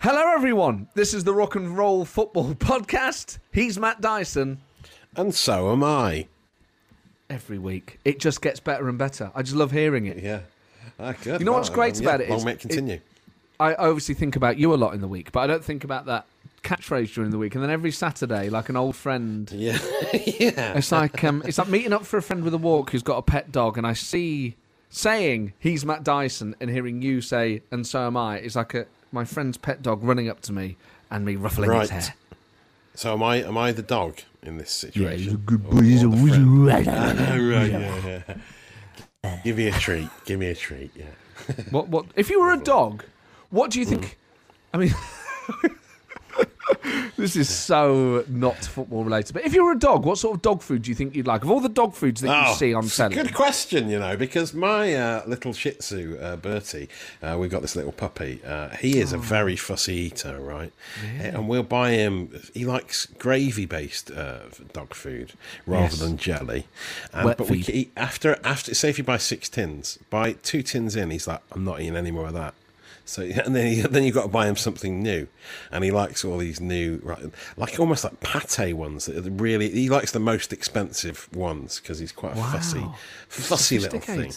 Hello, everyone. This is the Rock and Roll Football Podcast. He's Matt Dyson. And so am I. Every week, it just gets better and better. I just love hearing it. Yeah. Ah, good. You know what's great um, about yeah, it Long is may it continue. I obviously think about you a lot in the week, but I don't think about that catchphrase during the week. And then every Saturday, like an old friend, yeah. yeah. it's like um, it's like meeting up for a friend with a walk who's got a pet dog, and I see saying he's Matt Dyson and hearing you say and so am I. It's like a my friend's pet dog running up to me and me ruffling Right. his hair. So am I am I the dog in this situation? good Or- or the friend? Ah, right, yeah, yeah. Give me a treat. Give me a treat, yeah. What? What? If you were a dog, what do you think? I mean, this is so not football related. But if you were a dog, what sort of dog food do you think you'd like? Of all the dog foods that you Oh, see on a telly, Good question, you know, because my uh, little Shih Tzu, uh, Bertie, uh, we've got this little puppy. Uh, he is a Oh. very fussy eater, right? And we'll buy him. He likes gravy-based uh, dog food rather Yes. than jelly. Wet but we feed. eat after after. Say if you buy six tins, buy two tins in, he's like, I'm not eating any more of that. So and then he, then you've got to buy him something new, and he likes all these new, like almost like pate ones. That are really, he likes the most expensive ones because he's quite a fussy, Wow. He's fussy little thing.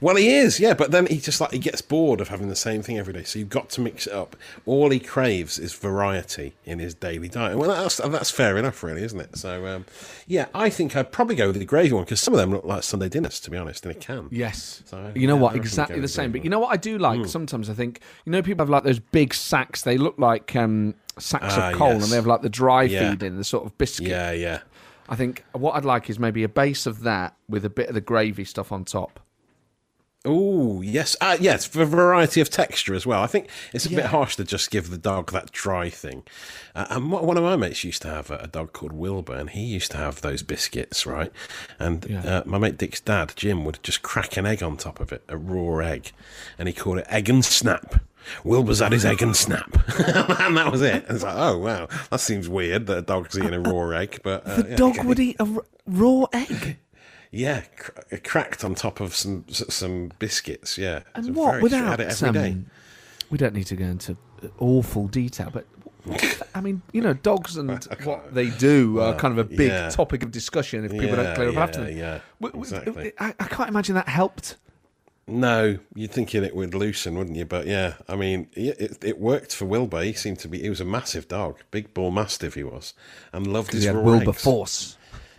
Well, he is, yeah. But then he just like he gets bored of having the same thing every day. So you've got to mix it up. All he craves is variety in his daily diet. Well, that's that's fair enough, really, isn't it? So um, yeah, I think I'd probably go with the gravy one because some of them look like Sunday dinners, to be honest, in a can. Yes. So, you know yeah, what? Exactly the same. But you know what I do like? Hmm. Sometimes I think, you know, people have like those big sacks. They look like um, sacks Ah, of coal yes. and they have like the dry Yeah. feed in, the sort of biscuit. Yeah, yeah. I think what I'd like is maybe a base of that with a bit of the gravy stuff on top. Oh yes, uh, yes, for a variety of texture as well. I think it's a Yeah. bit harsh to just give the dog that dry thing. Uh, and what- one of my mates used to have a, a dog called Wilbur, and he used to have those biscuits, right? And Yeah. uh, my mate Dick's dad, Jim, would just crack an egg on top of it, a raw egg, and he called it egg and snap. Wilbur's had his egg and snap, and that was it. It's like, oh wow, that seems weird that a dog's eating a raw egg, but uh, The yeah, dog okay. would eat a r- raw egg. Yeah, cr- uh, cracked on top of some some biscuits. Yeah, It's And what without had it every day. we don't need to go into uh, awful detail, but I mean, you know, dogs and what they do are kind of a big yeah. topic of discussion if people don't clear up yeah, after them. yeah, exactly. I, I can't imagine that helped. No, you'd think it would loosen, wouldn't you? But yeah, I mean, it, it, it worked for Wilbur. He seemed to be. He was a massive dog, big bull mastiff. He was, and loved his He had Wilbur. Force.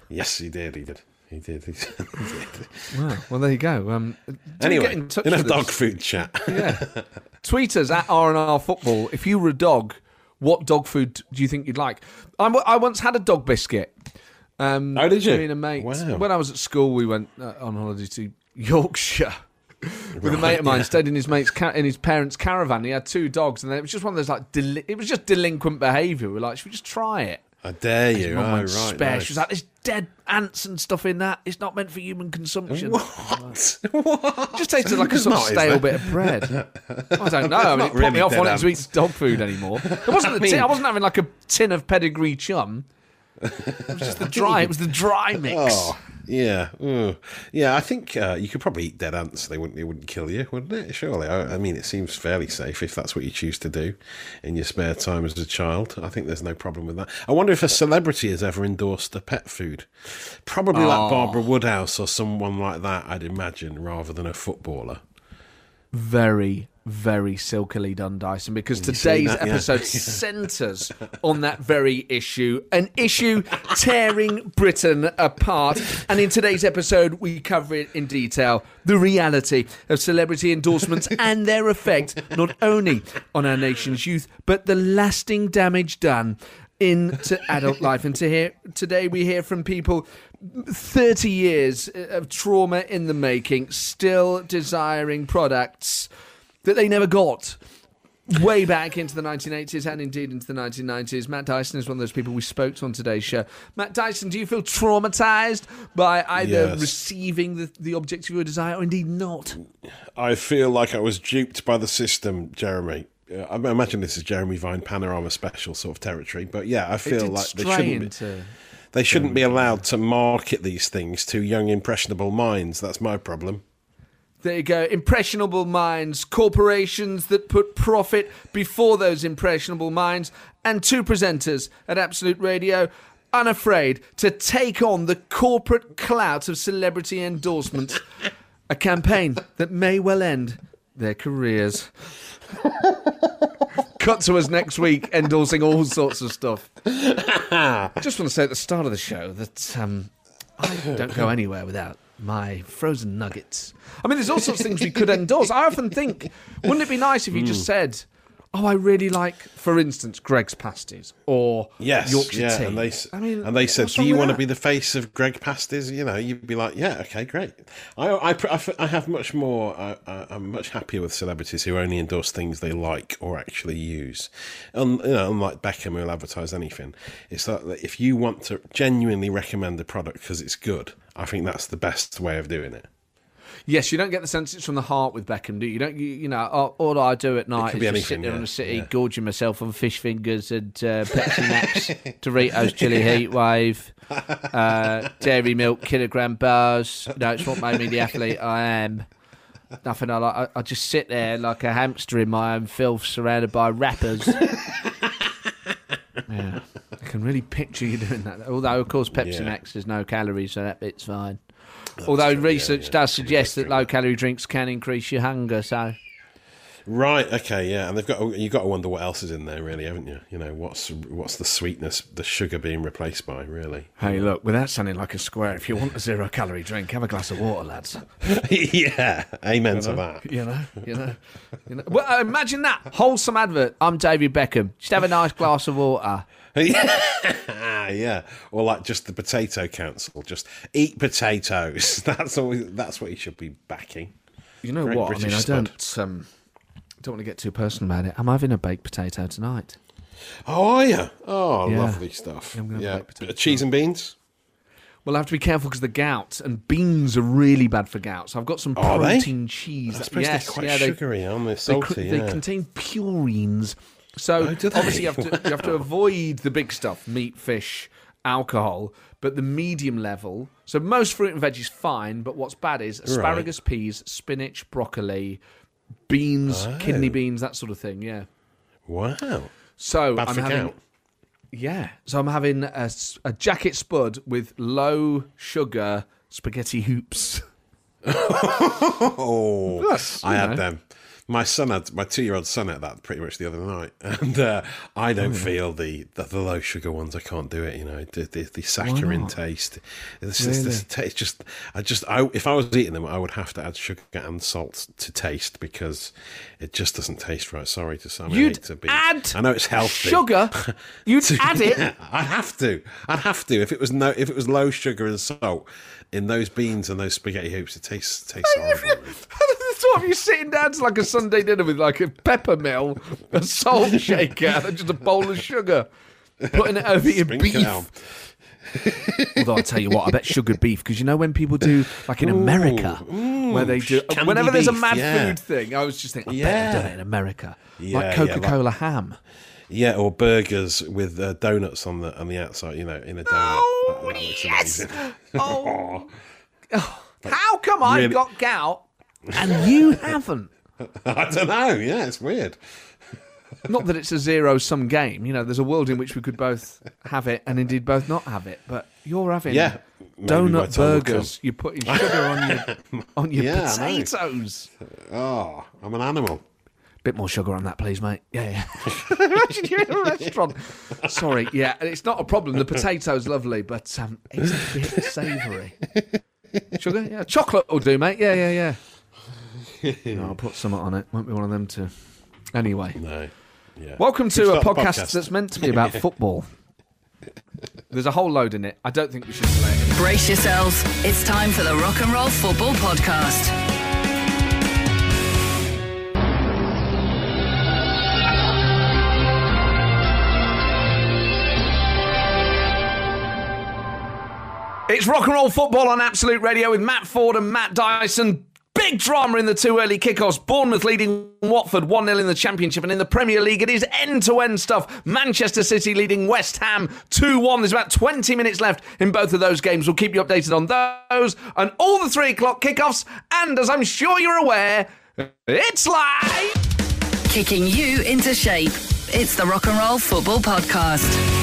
Yes, he did. He did. He did. He did. Wow. Well, there you go. Um, anyway, in touch enough dog us. food chat. Yeah. Tweet us at R&R Football. If you were a dog, what dog food do you think you'd like? I'm, I once had a dog biscuit. Um, Oh, did you? Me and a mate. Wow. When I was at school, we went uh, on holiday to Yorkshire. With a mate of mine, yeah. stayed in his mate's ca- in his parents' caravan. He had two dogs, and it was just one of those like deli- it was just delinquent behaviour. We're like, should we just try it? I dare you. Oh, right. spare. nice. She was like, "There's dead ants and stuff in that. It's not meant for human consumption." what? what? Just tasted like a sort of Not, is stale bit of bread. I don't know. I mean, Not it put me really off dead wanting to eat dog food anymore. It wasn't the mean- tin. I wasn't having like a tin of pedigree chum. It was just the dry. It was the dry mix. Oh, yeah, Ugh. yeah. I think uh, you could probably eat dead ants. They wouldn't. It wouldn't kill you, wouldn't it? Surely. I, I mean, it seems fairly safe if that's what you choose to do in your spare time as a child. I think there's no problem with that. I wonder if a celebrity has ever endorsed a pet food. Probably Oh. like Barbara Woodhouse or someone like that. I'd imagine, rather than a footballer. Very, very silkily done, Dyson, because today's that, yeah. episode centres on that very issue, an issue tearing Britain apart. And in today's episode, we cover it in detail the reality of celebrity endorsements and their effect not only on our nation's youth, but the lasting damage done into adult life. And to hear today, we hear from people 30 years of trauma in the making, still desiring products that they never got. Way back into the 1980s and indeed into the 1990s. Matt Dyson is one of those people we spoke to on today's show. Matt Dyson, do you feel traumatized by either Yes. receiving the, the object of your desire or indeed not? I feel like I was duped by the system, Jeremy. I imagine this is Jeremy Vine panorama special sort of territory, but yeah, I feel like they shouldn't. be, they shouldn't be allowed to market these things to young, impressionable minds. That's my problem. There you go. Impressionable minds, corporations that put profit before those impressionable minds, and two presenters at Absolute Radio unafraid to take on the corporate clout of celebrity endorsements. A campaign that may well end their careers. Cut to us next week endorsing all sorts of stuff. I just want to say at the start of the show that um, I don't go anywhere without my frozen nuggets. I mean, there's all sorts of things we could endorse. I often think, wouldn't it be nice if you just said, "Oh, I really like, for instance, Greggs pasties or Yes, Yorkshire yeah, tea." and they I mean, and they said, "Do you want to be the face of Greggs Pasties?" You know, you'd be like, "Yeah, okay, great." I I, I have much more. I, I, I'm much happier with celebrities who only endorse things they like or actually use. And you know, unlike Beckham, who'll advertise anything, it's like that if you want to genuinely recommend a product because it's good, I think that's the best way of doing it. Yes, you don't get the sense it's from the heart with Beckham, do you? You don't. You, you know, all, all I do at night is just sit anything, there in the city, yeah. gorging myself on fish fingers and uh, Pepsi Max, Doritos Chili Heat Wave, uh, Dairy Milk kilogram bars. No, it's what made me the athlete I am. Nothing I like. I, I just sit there like a hamster in my own filth, surrounded by rappers. yeah, I can really picture you doing that. Although, of course, Pepsi Yeah. Max has no calories, so that bit's fine. Although research does suggest that low calorie drinks can increase your hunger, so Right. Okay. Yeah. And they've got you've got to wonder what else is in there, really, haven't you? You know, what's what's the sweetness, the sugar being replaced by, really? hey, look, without sounding like a square, if you want a zero calorie drink, have a glass of water, lads. yeah. Amen to that. You know, you know, you know. Well, uh, imagine that wholesome advert. I'm David Beckham. Just have a nice glass of water. yeah. Or like just the potato council, just eat potatoes. That's always that's what you should be backing. You know what? I British mean, I don't um, don't want to get too personal about it. I'm having a baked potato tonight. Oh, are you? Oh, Yeah. lovely stuff. Yeah, Yeah. potato Cheese and beans. Well, I have to be careful because the gout and beans are really bad for gout. So I've got some Are they? protein cheese. I suppose yes, they're quite yeah, they, aren't they? They, Salty. cr- yeah. they contain purines. So Oh, obviously you have to you have to avoid the big stuff, meat, fish, alcohol, but the medium level. So most fruit and veg is fine, but what's bad is asparagus, peas, spinach, broccoli, beans, kidney Oh. beans, that sort of thing. Yeah. wow. So Bad I'm having gout. yeah. So I'm having a jacket spud with low sugar spaghetti hoops. Oh, I you had them. My son had my two-year-old son had that pretty much the other night, and uh, I Oh, don't feel the, the the low sugar ones. I can't do it. You know, the the, the saccharine taste. It's, it's, it's, it's just I just I, if I was eating them, I would have to add sugar and salt to taste because it just doesn't taste right. Sorry to some. I You'd to be. add I know it's healthy. Sugar? You'd add it? Yeah, I'd have to. I'd have to. If it was no, if it was low sugar and salt in those beans and those spaghetti hoops, it tastes tastes horrible. That's what you sitting down to like a Sunday dinner with like a pepper mill, a salt shaker, and just a bowl of sugar, putting it over your Sprinkle beef. Although I tell you what, I bet sugared beef because you know when people do like in America, where they do whenever there's a mad yeah. food thing, I was just thinking, I bet Yeah. they've done it in America, Yeah, like Coca Cola ham. Yeah, or burgers with uh, donuts on the on the outside. You know, in a donut. Oh That- that yes! amazing. Oh, how come I Really- got gout and you haven't? I don't know. Yeah, it's weird. Not that it's a zero sum game. You know, there's a world in which we could both have it and indeed both not have it. But you're having Yeah, donut burgers. You're putting sugar on your on your Yeah, I potatoes. Oh, I'm an animal. Bit more sugar on that, please, mate. Yeah, yeah. Imagine you're in a restaurant. Sorry, yeah, and it's not a problem. The potato's lovely, but um, it's a bit savoury. Sugar, yeah, chocolate will do, mate. Yeah, yeah, yeah. No, I'll put some on it. Won't be one of them too. Anyway, No. Yeah. welcome to a start the podcast, that's meant to be about football. There's a whole load in it. I don't think we should play it. Brace yourselves. It's time for the Rock and Roll Football Podcast. It's rock and roll football on Absolute Radio with Matt Ford and Matt Dyson. Big drama in the two early kickoffs. Bournemouth leading Watford 1 0 in the Championship. And in the Premier League, it is end to end stuff. Manchester City leading West Ham 2 1. There's about 20 minutes left in both of those games. We'll keep you updated on those and all the three o'clock kickoffs. And as I'm sure you're aware, it's live. Kicking you into shape. It's the Rock and Roll Football Podcast.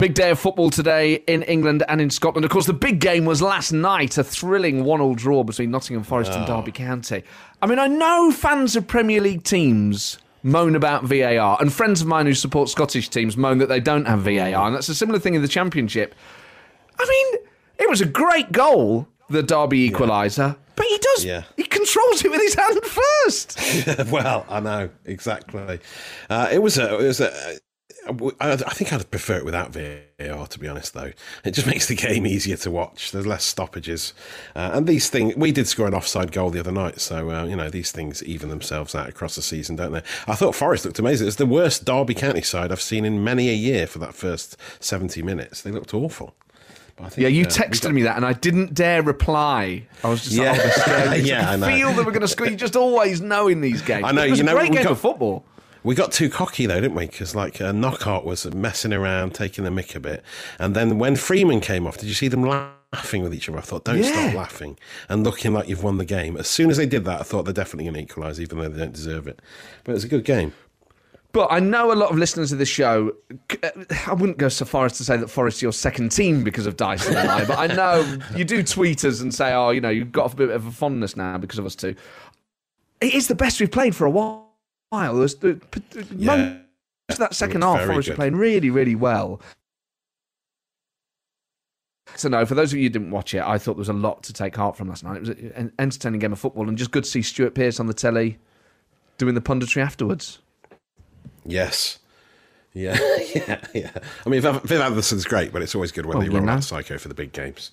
Big day of football today in England and in Scotland. Of course, the big game was last night, a thrilling one-all draw between Nottingham Forest and Derby County. I mean, I know fans of Premier League teams moan about VAR, and friends of mine who support Scottish teams moan that they don't have VAR, and that's a similar thing in the Championship. I mean, it was a great goal, the Derby equaliser, but he does, Yeah. he controls it with his hand first. well, I know exactly. Uh, it was a. It was a. I, I think I'd prefer it without VAR, to be honest. Though it just makes the game easier to watch. There's less stoppages, uh, and these things. We did score an offside goal the other night, so uh, you know these things even themselves out across the season, don't they? I thought Forest looked amazing. It's the worst Derby County side I've seen in many a year for that first 70 minutes. They looked awful. Think, Yeah, you uh, texted got- me that, and I didn't dare reply. I was just Yeah. like, oh. Yeah, I know. feel that we're going to score. You just always know in these games. I know, It was you a know, great game got- of football. We got too cocky though, didn't we? Because like uh, Knockaert was messing around, taking the mick a bit, and then when Freeman came off, did you see them laughing with each other? I thought, don't Yeah. stop laughing and looking like you've won the game. As soon as they did that, I thought they're definitely going to equalise, even though they don't deserve it. But it was a good game. But I know a lot of listeners of this show. uh, I wouldn't go so far as to say that Forest's your second team because of Dyson and I, but I know you do tweet us and say, "Oh, you know, you've got a bit of a fondness now because of us two. It is the best we've played for a while. There's the, Yeah. most of that second half, Forest were playing really, really well. So no, for those of you who didn't watch it, I thought there was a lot to take heart from last night. It was an entertaining game of football, and just good to see Stuart Pearce on the telly doing the punditry afterwards. Yes. Yeah, yeah, yeah. I mean, Viv Anderson's great, but it's always good when Well, they roll know. out Psycho for the big games.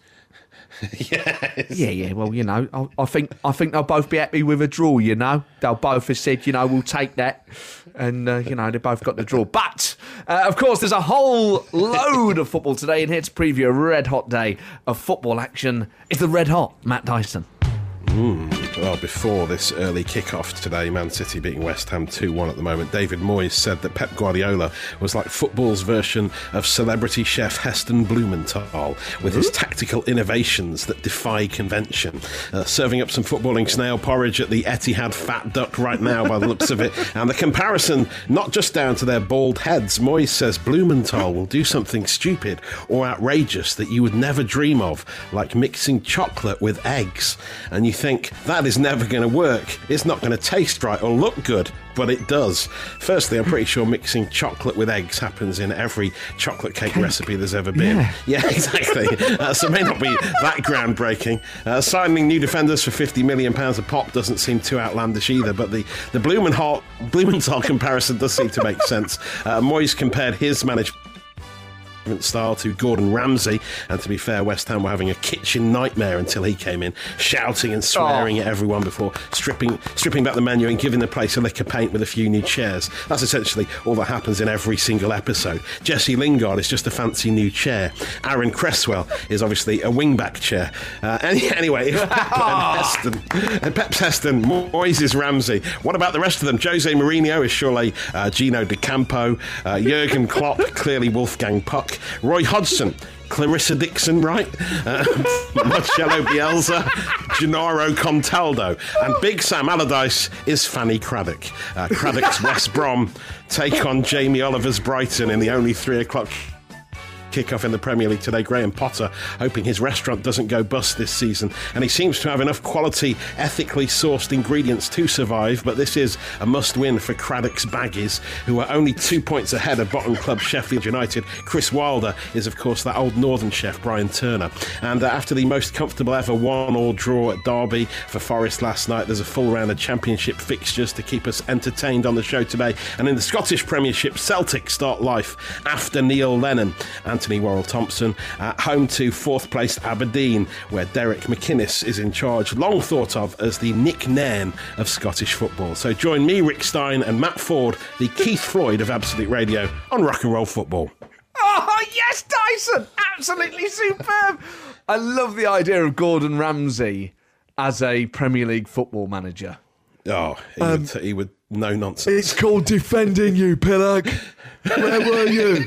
yes. Yeah, yeah. Well, you know, I, I think I think they'll both be happy with a draw. You know, they'll both have said, you know, we'll take that, and uh, you know, they both got the draw. But uh, of course, there's a whole load of football today, and here to preview a red hot day of football action is the red hot Matt Dyson. Well, before this early kick-off today, Man City beating West Ham 2-1 at the moment, David Moyes said that Pep Guardiola was like football's version of celebrity chef Heston Blumenthal, with his tactical innovations that defy convention. Uh, serving up some footballing snail porridge at the Etihad Fat Duck right now by the looks of it. And the comparison, not just down to their bald heads, Moyes says Blumenthal will do something stupid or outrageous that you would never dream of, like mixing chocolate with eggs. And you think, that is never going to work. It's not going to taste right or look good, but it does. Firstly, I'm pretty sure mixing chocolate with eggs happens in every chocolate cake, recipe there's ever been. Yeah. Yeah, exactly. uh, so it may not be that groundbreaking. Uh, signing new defenders for £50 million a pop doesn't seem too outlandish either, but the, the Blumenthal, Blumenthal comparison does seem to make sense. Uh, Moyes compared his management style to Gordon Ramsay. And to be fair, West Ham were having a kitchen nightmare until he came in, shouting and swearing at everyone before stripping stripping back the menu and giving the place a lick of paint with a few new chairs. That's essentially all that happens in every single episode. Jesse Lingard is just a fancy new chair. Aaron Cresswell is obviously a wingback chair. Uh, any, anyway, Pep and Heston, and Pep's Heston, Moyes is Ramsay. What about the rest of them? Jose Mourinho is surely uh, Gino D'Acampo. Uh, Jurgen Klopp, clearly Wolfgang Puck. Roy Hodgson. Clarissa Dickson, right? Uh, Marcelo Bielsa, Gennaro Contaldo, and Big Sam Allardyce is Fanny Cradock. Uh, Cradock's West Brom take on Jamie Oliver's Brighton in the only three o'clock kickoff in the Premier League today. Graham Potter hoping his restaurant doesn't go bust this season, and he seems to have enough quality, ethically sourced ingredients to survive. But this is a must-win for Cradock's Baggies, who are only two points ahead of bottom club Sheffield United. Chris Wilder is, of course, that old Northern chef Brian Turner. And uh, after the most comfortable ever one-all draw at Derby for Forest last night, there's a full round of Championship fixtures to keep us entertained on the show today. And in the Scottish Premiership, Celtic start life after Neil Lennon. Antony Worrall Thompson at home to fourth placed Aberdeen, where Derek McInnes is in charge, long thought of as the Nick Nairn of Scottish football. So join me, Rick Stein, and Matt Ford, the Keith Floyd of Absolute Radio, on Rock and Roll Football. Oh, yes, Dyson! Absolutely superb! I love the idea of Gordon Ramsay as a Premier League football manager? Oh, he, Um, would, he would no nonsense. It's called defending you, Pillock. Where were you?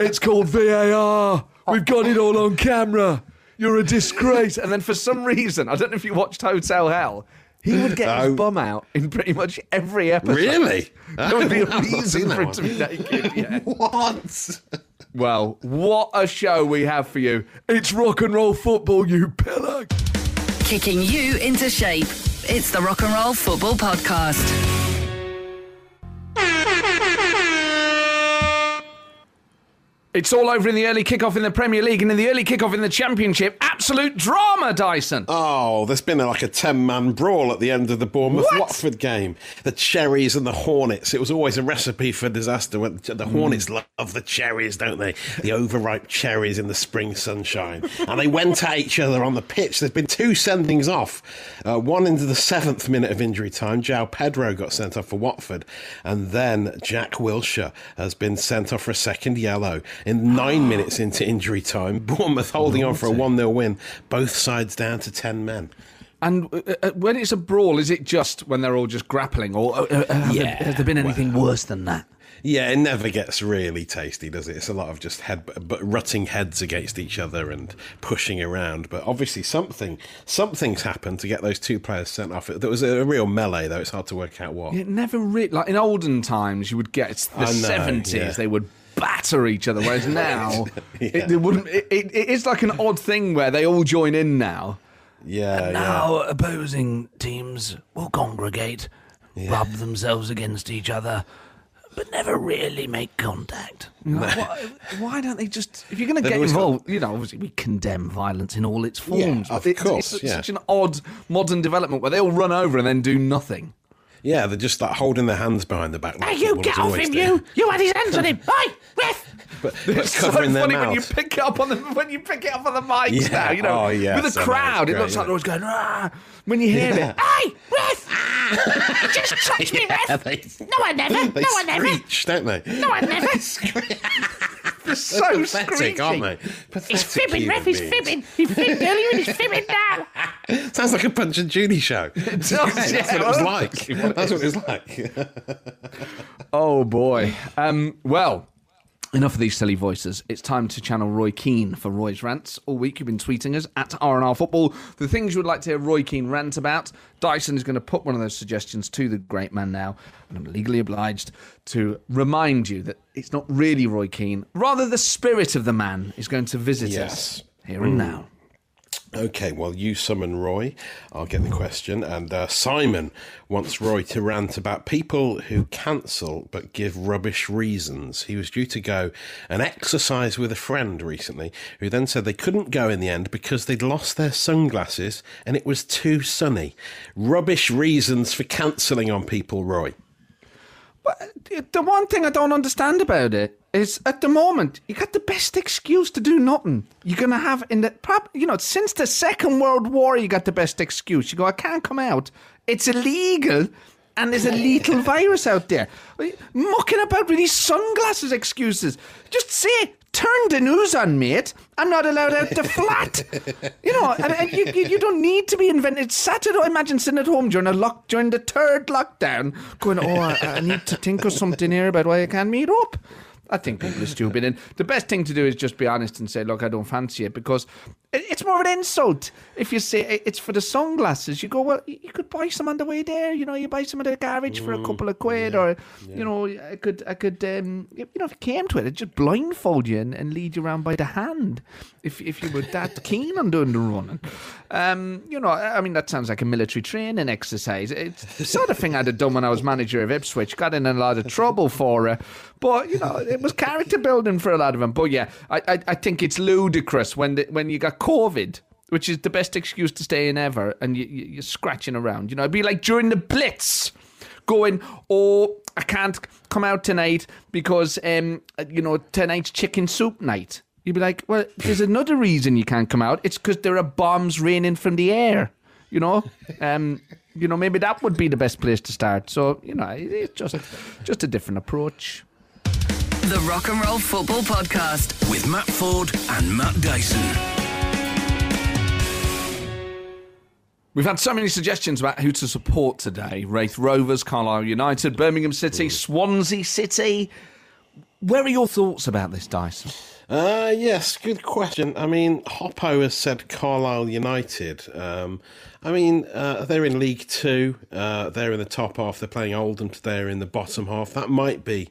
It's called VAR. We've got it all on camera. You're a disgrace. And then for some reason, I don't know if you watched Hotel Hell, he would get No. his bum out in pretty much every episode. Really? There would be a I've not seen reason for one. it to be naked. Yeah. What? Well, what a show we have for you. It's rock and roll football, you Pillock. Kicking you into shape. It's the Rock and Roll Football Podcast. It's all over in the early kickoff in the Premier League and in the early kickoff in the Championship. Absolute drama, Dyson. Oh, there's been like a 10 man brawl at the end of the Bournemouth What? Watford game. The Cherries and the Hornets. It was always a recipe for disaster. The Hornets Mm. love the cherries, don't they? The overripe cherries in the spring sunshine. and they went at each other on the pitch. There's been two sendings off. Uh, one into the seventh minute of injury time. João Pedro got sent off for Watford. And then Jack Wilshere has been sent off for a second yellow. In nine minutes into injury time, Bournemouth holding on for a 1 0 win. Both sides down to 10 men. And uh, uh, when it's a brawl, is it just when they're all just grappling, or uh, have there, has there been anything worse than that? Yeah, it never gets really tasty, does it? It's a lot of just head, but rutting heads against each other and pushing around. But obviously, something something's happened to get those two players sent off. There was a real melee, though. It's hard to work out what. It never really like in olden times. You would get the seventies. yeah. They would batter each other, whereas now Yeah. it, it wouldn't. It, it, it is like an odd thing where they all join in now. Yeah, yeah. Now opposing teams will congregate, rub themselves against each other, but never really make contact. You know, why, why don't they just? If you're going to get always got- involved, you know, obviously we condemn violence in all its Yeah, forms. of but it's, course, it's yeah. such an odd modern development where they all run over and then do nothing. Yeah, they're just like holding their hands behind the back. Hey, you get off him, do. you! You had his hands on him! Hey, ref! But, but It's covering so their funny when you pick it up on the when you pick it up on the mics Yeah. now. You know, Oh, yes, with a I know, crowd, it's it great, looks like they're always going ah. When you hear Yeah. it, Hey, ref! You just touched me, ref! they, No, I never! they No, I never! screech, don't they? No, I never! they're so Pathetic, screechy. aren't they? Pathetic He's fibbing, ref, he's beings. fibbing! He fibbed earlier and he's fibbing now! Sounds like a Punch and Judy show. does, Yeah, that's yeah. what it was like. That's what it was like. Oh boy. Um, well, enough of these silly voices. It's time to channel Roy Keane for Roy's rants. All week you've been tweeting us at R&R Football. The things you would like to hear Roy Keane rant about. Dyson is going to put one of those suggestions to the great man now, and I'm legally obliged to remind you that it's not really Roy Keane. Rather, the spirit of the man is going to visit Yes. us here and mm. now. Okay, well, you summon Roy. I'll get the question. And uh, Simon wants Roy to rant about people who cancel but give rubbish reasons. He was due to go and exercise with a friend recently who then said they couldn't go in the end because they'd lost their sunglasses and it was too sunny. Rubbish reasons for cancelling on people, Roy. But uh, the one thing I don't understand about it is at the moment you got the best excuse to do nothing. You're gonna have in the prob- you know since the Second World War you got the best excuse. You go, I can't come out. It's illegal. And there's a lethal virus out there. Mucking about with these sunglasses excuses. Just say, turn the news on, mate. I'm not allowed out the flat. You know, and, and you, you, you don't need to be invented. Saturday. Imagine sitting at home during a lock during the third lockdown, going, "Oh, I, I need to think of something here about why I can't meet up." I think people are stupid, and the best thing to do is just be honest and say, "Look, I don't fancy it," because it's more of an insult if you say it's for the sunglasses. You go, "Well, you could buy some on the way there. You know, you buy some at the garage for a couple of quid, or you know, I could, I could, um, you know, if it came to it, I'd just blindfold you and, and lead you around by the hand if if you were that keen on doing the running." Um, you know, I I mean, that sounds like a military training exercise. It's the sort of thing I'd have done when I was manager of Ipswich. Got in a lot of trouble for it, but you know, it was character building for a lot of them. But yeah, I I, I think it's ludicrous when the, when you got COVID. Which is the best excuse to stay in ever, and you, you, you're scratching around. You know, it'd be like during the Blitz, going, "Oh, I can't come out tonight because, um, you know, tonight's chicken soup night." You'd be like, "Well, there's another reason you can't come out. It's because there are bombs raining from the air." You know, um, you know, maybe that would be the best place to start. So, you know, it's just just a different approach. The Rock and Roll Football Podcast. with Matt Ford and Matt Dyson. We've had so many suggestions about who to support today Raith Rovers, Carlisle United, Birmingham City, Swansea City. Where are your thoughts about this, Dyson? Uh, yes, good question. I mean, Hoppo has said Carlisle United. Um, I mean, uh, they're in League Two. Uh, they're in the top half. They're playing Oldham. They're in the bottom half. That might be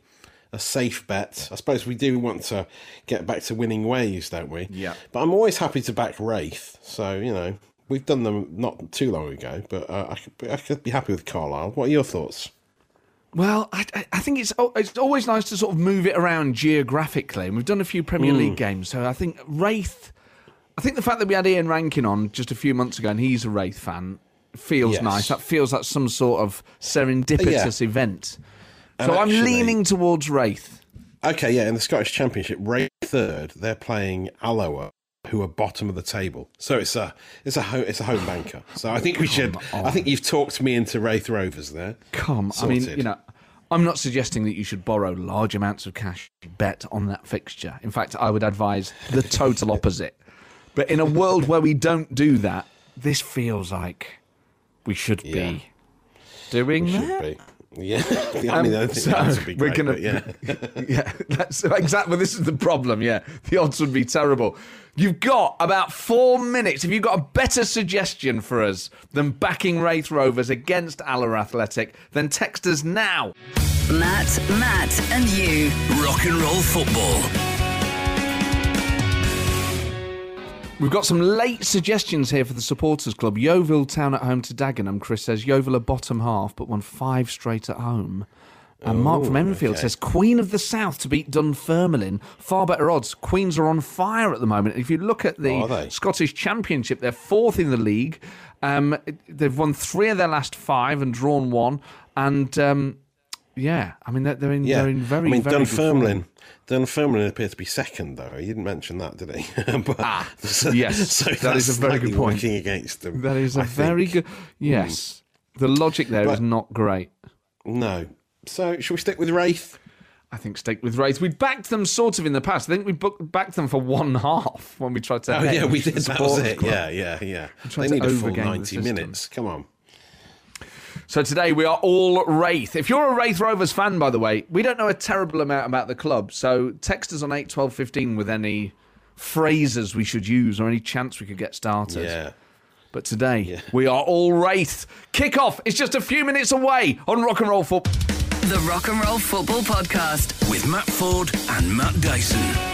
a safe bet. I suppose we do want to get back to winning ways, don't we? Yeah. But I'm always happy to back Raith. So you know, we've done them not too long ago. But uh, I could I could be happy with Carlisle. What are your thoughts? Well, I, I- think it's it's always nice to sort of move it around geographically, and we've done a few Premier League games, so I think Raith. I think the fact that we had Ian Rankin on just a few months ago, and he's a Raith fan, feels Yes. nice. That feels like some sort of serendipitous event. So I'm leaning towards Raith. Okay, yeah, in the Scottish Championship, Raith third, they're playing Alloa, who are bottom of the table. So it's a it's a ho- it's a home banker. So I think we should. I think you've talked me into Raith Rovers there. Come, I mean, Sorted. you know, I'm not suggesting that you should borrow large amounts of cash to bet on that fixture. In fact, I would advise the total opposite. But in a world where we don't do that, this feels like we should Yeah. be doing Should that. be. Yeah, I mean, I think the odds would be Um, we're great, gonna, but yeah. yeah, that's exactly. This is the problem. Yeah, the odds would be terrible. You've got about four minutes. If you've got a better suggestion for us than backing Raith Rovers against Alloa Athletic, then text us now. Matt, Matt, and you. Rock and roll football. We've got some late suggestions here for the supporters club. Yeovil Town at home to Dagenham. Chris says Yeovil are bottom half, but won five straight at home. And Mark from Enfield okay. says Queen of the South to beat Dunfermline. Far better odds. Queens are on fire at the moment. If you look at the Scottish Championship, they're fourth in the league. Um, they've won three of their last five and drawn one. And um, yeah, I mean they're, they're in Yeah, they're in very I mean very good form. Dunfermline. Dunfermline appear to be second, though. He didn't mention that, did he? but, Ah, so, yes, so that is a very good point. Working against them. That is a I very think. good. Yes, the logic there is But- not great. No. So, shall we stick with Raith? I think stick with Raith. We backed them sort of in the past. I think we booked, backed them for one half when we tried to. Oh yeah, we did. That was it. club. Yeah, yeah, yeah. They need a full ninety minutes. Come on. So today we are all Raith. If you're a Raith Rovers fan, by the way, we don't know a terrible amount about the club. So text us on eight twelve fifteen with any phrases we should use or any chance we could get started. Yeah. But today we are all Raith. Kick off. It's just a few minutes away on Rock and Roll Football. The Rock and Roll Football Podcast. With Matt Ford and Matt Dyson.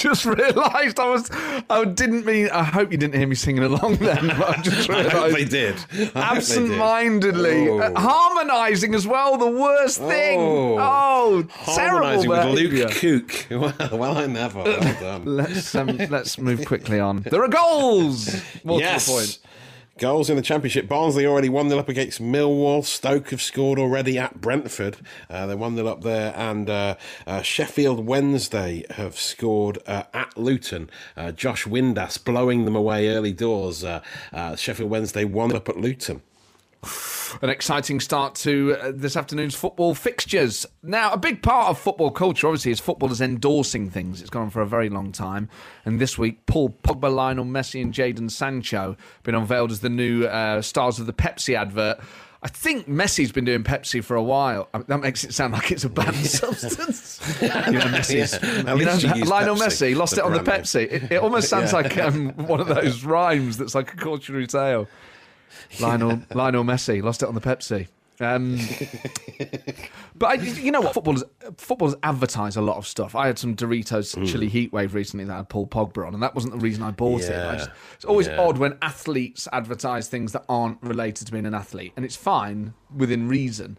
Just realised I was. I didn't mean. I hope you didn't hear me singing along then. But I just I realised. they did. I they did. Absent-mindedly, Oh. uh, harmonising as well. The worst thing. Oh. Oh, terrible Harmonising with. Luke Cook. Well, well, I never. Well done. Let's um, let's move quickly on. There are goals. More yes. to the point. Goals in the Championship. Barnsley already 1 0 up against Millwall. Stoke have scored already at Brentford. Uh, they're 1 0 up there. And uh, uh, Sheffield Wednesday have scored uh, at Luton. Uh, Josh Windass blowing them away early doors. Uh, Sheffield Wednesday 1 up at Luton. An exciting start to uh, this afternoon's football fixtures. Now, a big part of football culture, obviously, is footballers endorsing things. It's gone on for a very long time. And this week, Paul Pogba, Lionel Messi, and Jadon Sancho have been unveiled as the new uh, stars of the Pepsi advert. I think Messi's been doing Pepsi for a while. I mean, that makes it sound like it's a banned substance. you know, Messi's. Yeah, you know, least you use Lionel Pepsi, Messi lost it on the. Pepsi. It, it almost sounds Yeah. like um, one of those rhymes that's like a cautionary tale. Lionel Lionel Messi lost it on the Pepsi. Um, but I, you know what? Footballers footballers advertise a lot of stuff. I had some Doritos Hmm. chili heatwave recently that had Paul Pogba on, and that wasn't the reason I bought it. I just- it's always Yeah. odd when athletes advertise things that aren't related to being an athlete, and it's fine within reason.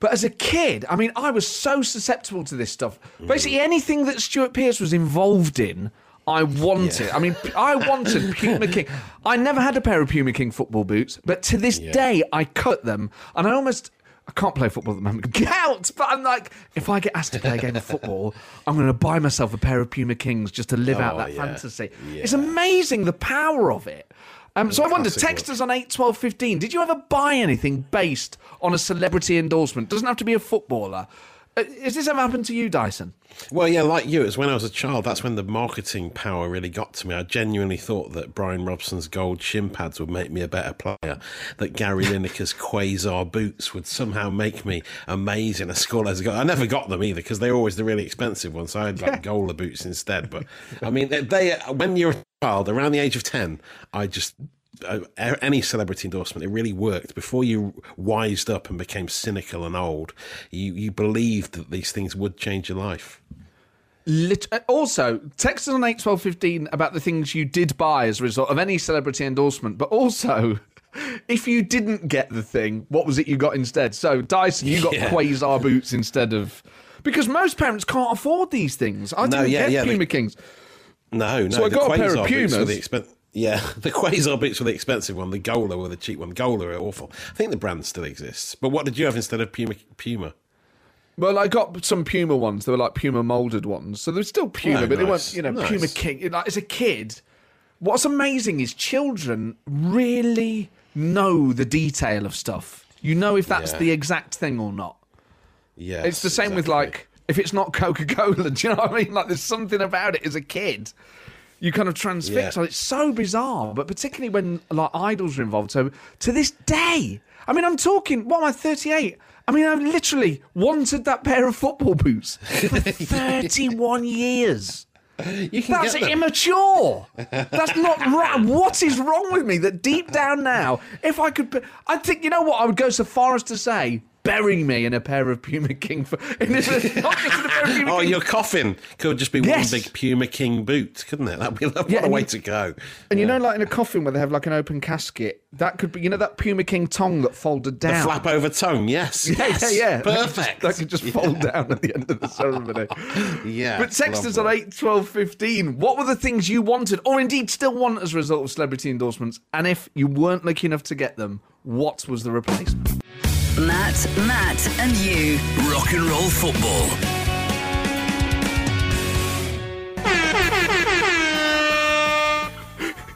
But as a kid, I mean, I was so susceptible to this stuff. Hmm. Basically, anything that Stuart Pearce was involved in, I wanted. I mean, I wanted Puma King. I never had a pair of Puma King football boots, but to this day, I cut them, and I almost. I can't play football at the moment. Gout! But I'm like, if I get asked to play a game of football, I'm going to buy myself a pair of Puma Kings just to live out Oh, that yeah. fantasy. Yeah. It's amazing the power of it. Um, so I wonder, text us on 8, 12, 15. Did you ever buy anything based on a celebrity endorsement? Doesn't have to be a footballer. Uh, Has this ever happened to you, Dyson? Well, yeah, like you, it was when I was a child. That's when the marketing power really got to me. I genuinely thought that Brian Robson's gold shin pads would make me a better player, that Gary Lineker's quasar boots would somehow make me amazing. A score as a goal. I never got them either because they're always the really expensive ones. So I had like Gola boots instead. But I mean, they, they when you're a child, around the age of 10, I just uh, any celebrity endorsement, it really worked. Before you wised up and became cynical and old, you, you believed that these things would change your life. Lit- uh, also, text us on eight twelve fifteen about the things you did buy as a result of any celebrity endorsement, but also. If you didn't get the thing, what was it you got instead? So, Dyson, you got Yeah. Quasar boots instead of. Because most parents can't afford these things. I No, didn't yeah, get yeah, Puma they- Kings. No, no. So I the got a pair of Quasar boots were Pumas. the expen- Yeah, the Quasar boots were the expensive one. The Gola were the cheap one. Gola are awful. I think the brand still exists. But what did you have instead of Puma? Puma? Well, I got some Puma ones. They were like Puma molded ones, so they're still Puma, Oh, but they weren't, you know, Nice. Puma King. Like as a kid, what's amazing is children really know the detail of stuff. You know if that's Yeah. the exact thing or not. Yeah, It's the same with like if it's not Coca Cola. Do you know what I mean? Like there's something about it as a kid. You kind of transfix Yeah. on. It's so bizarre, but particularly when like idols are involved. So to this day, I mean, I'm talking. What am I? 38. I mean, I've literally wanted that pair of football boots for 31 years. That's immature. That's not right. What is wrong with me? That deep down now, if I could, I think you know what I would go so far as to say, bury me in a pair of Puma King. For, in this, not just in a pair of Puma Oh, King. your coffin could just be Yes. one big Puma King boot, couldn't it? That'd be what Yeah, a way you- to go. And you know, like in a coffin where they have like an open casket, that could be, you know, that Puma King tongue that folded down. The flap over tongue, yes. Yeah, yes. yeah, yeah. Perfect. That could just fold down at the end of the ceremony. Yeah, But text us on 8, 12, 15. What were the things you wanted, or indeed still want as a result of celebrity endorsements? And if you weren't lucky enough to get them, what was the replacement? Matt, Matt, and you. Rock and roll football.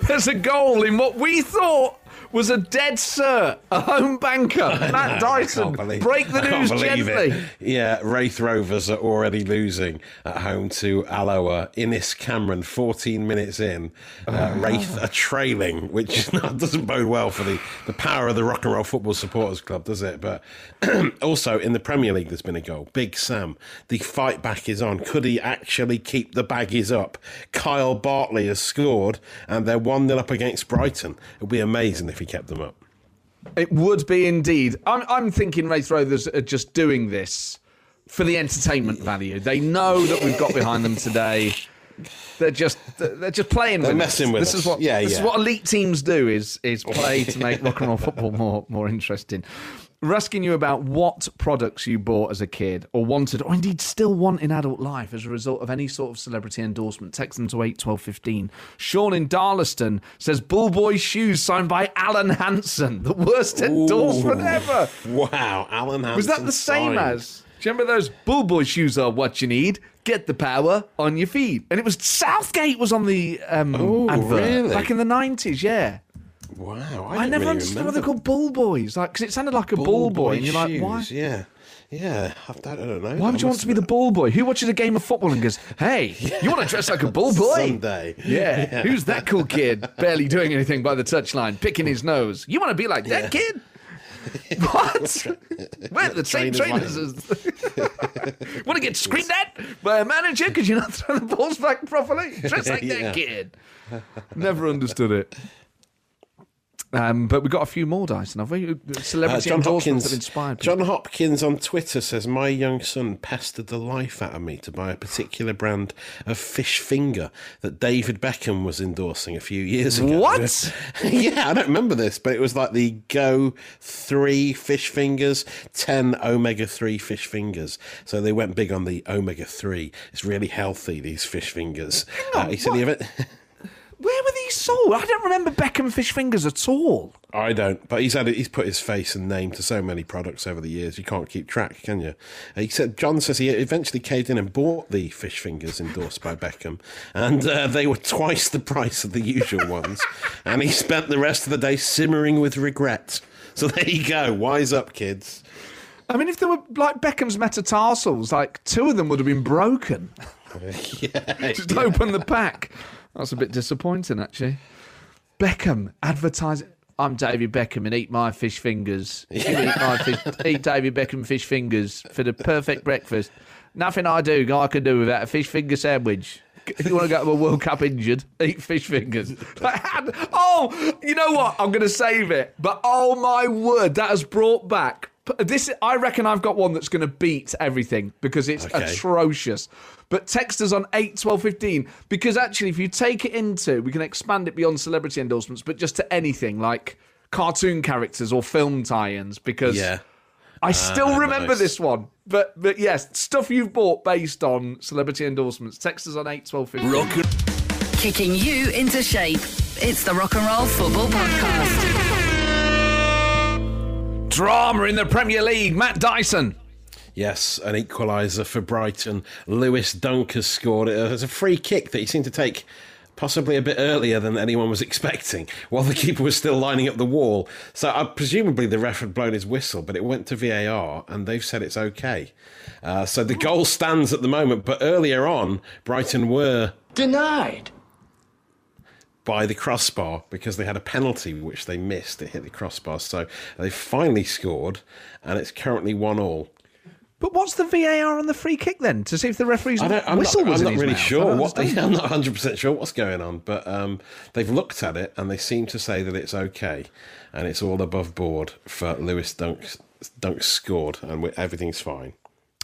There's a goal in what we thought was a dead cert, a home banker. Matt Dyson, believe- break the news gently. It. Yeah, Raith Rovers are already losing at home to Alloa. Innis Cameron, 14 minutes in. Uh, Raith are trailing, which not, doesn't bode well for the, the power of the Rock and Roll Football Supporters Club, does it? But also in the Premier League, there's been a goal. Big Sam, the fight back is on. Could he actually keep the baggies up? Kyle Bartley has scored, and they're 1 0 up against Brighton. It would be amazing if he kept them up. It would be indeed. I'm, I'm thinking Raith Rovers are just doing this for the entertainment value. They know that we've got behind them today. They're just they're just playing. They're with messing us. with this us. is what Yeah, this is what elite teams do is is play to make rock and roll football more more interesting. We're asking you about what products you bought as a kid or wanted or indeed still want in adult life as a result of any sort of celebrity endorsement. Text them to 81215. Sean in Darlaston says Bull Boy shoes signed by Alan Hansen. The worst endorsement ever. Wow, Alan Hansen Was that the same signed. as? Do you remember those bull boy shoes are what you need? Get the power on your feet. And it was Southgate was on the um, Oh, advert really? back in the nineties. Yeah, Wow, I, didn't never really understood why they're called bull boys. Like, because it sounded like a bull, boy, and you're like, shoes, why? Yeah, yeah. I don't, I don't know. Why would you want to be the bull boy? Who watches a game of football and goes, "Hey, you want to dress like a bull boy?" Sunday? Yeah. Who's that cool kid barely doing anything by the touchline, picking his nose? You want to be like that kid? What? Where the same Trainers? As... want to get screamed at by a manager because you're not throwing the balls back properly? Dress like Yeah. that kid. Never understood it. Um, but we've got a few more Dyson, have we? Uh, Celebrity John endorsements Hopkins. have inspired people. John Hopkins on Twitter says my young son pestered the life out of me to buy a particular brand of fish finger that David Beckham was endorsing a few years ago. What? yeah, I don't remember this, but it was like the Go three fish fingers, ten omega three fish fingers. So they went big on the omega three. It's really healthy. These fish fingers. Uh, he said the event. Where were these sold? I don't remember Beckham fish fingers at all. I don't, but he's had he's put his face and name to so many products over the years. You can't keep track, can you? He said John says he eventually caved in and bought the fish fingers endorsed by Beckham, and uh, they were twice the price of the usual ones. And he spent the rest of the day simmering with regret. So there you go. Wise up, kids. I mean, if there were like Beckham's metatarsals, like two of them would have been broken. yeah, Just open the pack. That's a bit disappointing, actually. Beckham advertising. I'm David Beckham and eat my fish fingers. You eat my fish, eat David Beckham fish fingers for the perfect breakfast. Nothing I do I can do without a fish finger sandwich. If you want to go to a World Cup injured, eat fish fingers. oh, you know what? I'm going to save it. But oh my word, that has brought back this. I reckon I've got one that's going to beat everything because it's Okay. atrocious. But text us on 8 12 15 because actually, if you take it into, we can expand it beyond celebrity endorsements, but just to anything like cartoon characters or film tie ins because yeah. I still Ah, remember nice. this one. But but yes, stuff you've bought based on celebrity endorsements. Text us on 8 12 15. Rock Kicking you into shape. It's the Rock and Roll Football Podcast. Drama in the Premier League. Matt Dyson. Yes, an equaliser for Brighton. Lewis Dunk has scored it. It's a free kick that he seemed to take possibly a bit earlier than anyone was expecting, while the keeper was still lining up the wall. So uh, presumably the ref had blown his whistle, but it went to VAR and they've said it's okay. Uh, so the goal stands at the moment, but earlier on, Brighton were denied. By the crossbar because they had a penalty which they missed. It hit the crossbar. So they finally scored, and it's currently one all. But what's the VAR on the free kick then? To see if the referee's I don't, I'm whistle not, was I'm not really mouth? Sure. What. I'm not 100 percent sure what's going on, but um, they've looked at it and they seem to say that it's okay, and it's all above board for Lewis Dunk. Dunk scored, and everything's fine.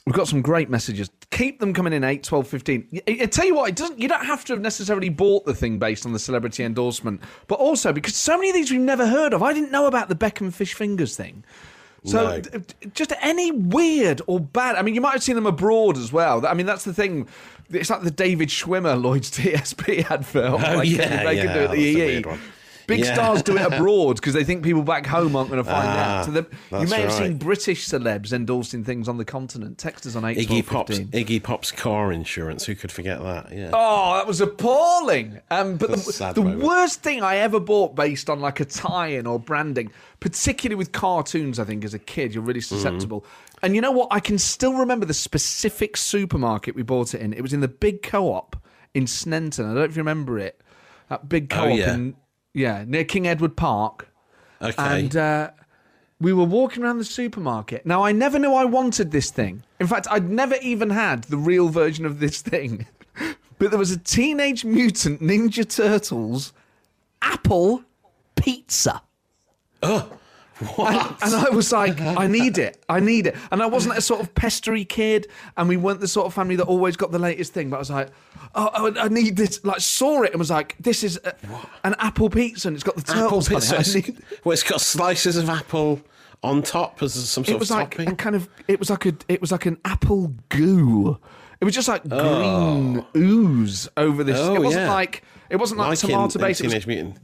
We've got some great messages. Keep them coming in 8, 12, 15. I, I tell you what, it doesn't you don't have to have necessarily bought the thing based on the celebrity endorsement, but also because so many of these we've never heard of. I didn't know about the Beckham fish fingers thing. So No. d- d- just any weird or bad. I mean, you might have seen them abroad as well. I mean, that's the thing. It's like the David Schwimmer Lloyd's TSB advert. Oh, like, yeah, they can yeah, do it at that's a the EE. Big Yeah. stars do it abroad because they think people back home aren't going to find Ah, out. So the, you may have seen. British celebs endorsing things on the continent. Text us on 8 Iggy Pop's Iggy Pop's car insurance. Who could forget that? Yeah. Oh, that was appalling. Um, but That's the, the worst thing I ever bought based on like a tie-in or branding, particularly with cartoons, I think as a kid, you're really Mm-hmm. susceptible. And you know what? I can still remember the specific supermarket we bought it in. It was in the big co-op in Sneinton. I don't know if you remember it. That big co-op Oh, yeah. in yeah near King Edward Park. Okay. And uh, we were walking around the supermarket. Now, I never knew I wanted this thing. In fact, I'd never even had the real version of this thing. But there was a Teenage Mutant Ninja Turtles Apple pizza. And, and I was like, I need it. I need it. And I wasn't a sort of pestery kid, and we weren't the sort of family that always got the latest thing. But I was like, oh, I- I need this. Like, saw it and was like, this is a, an apple pizza, and it's got the apple turtles on pizza. it. Need- well, it's got slices of apple on top as some sort it was of like topping. a kind of it was like a it was like an apple goo. It was just like oh. green ooze over this. Oh, it wasn't yeah. like it wasn't like, like tomato in based. Teenage Mutant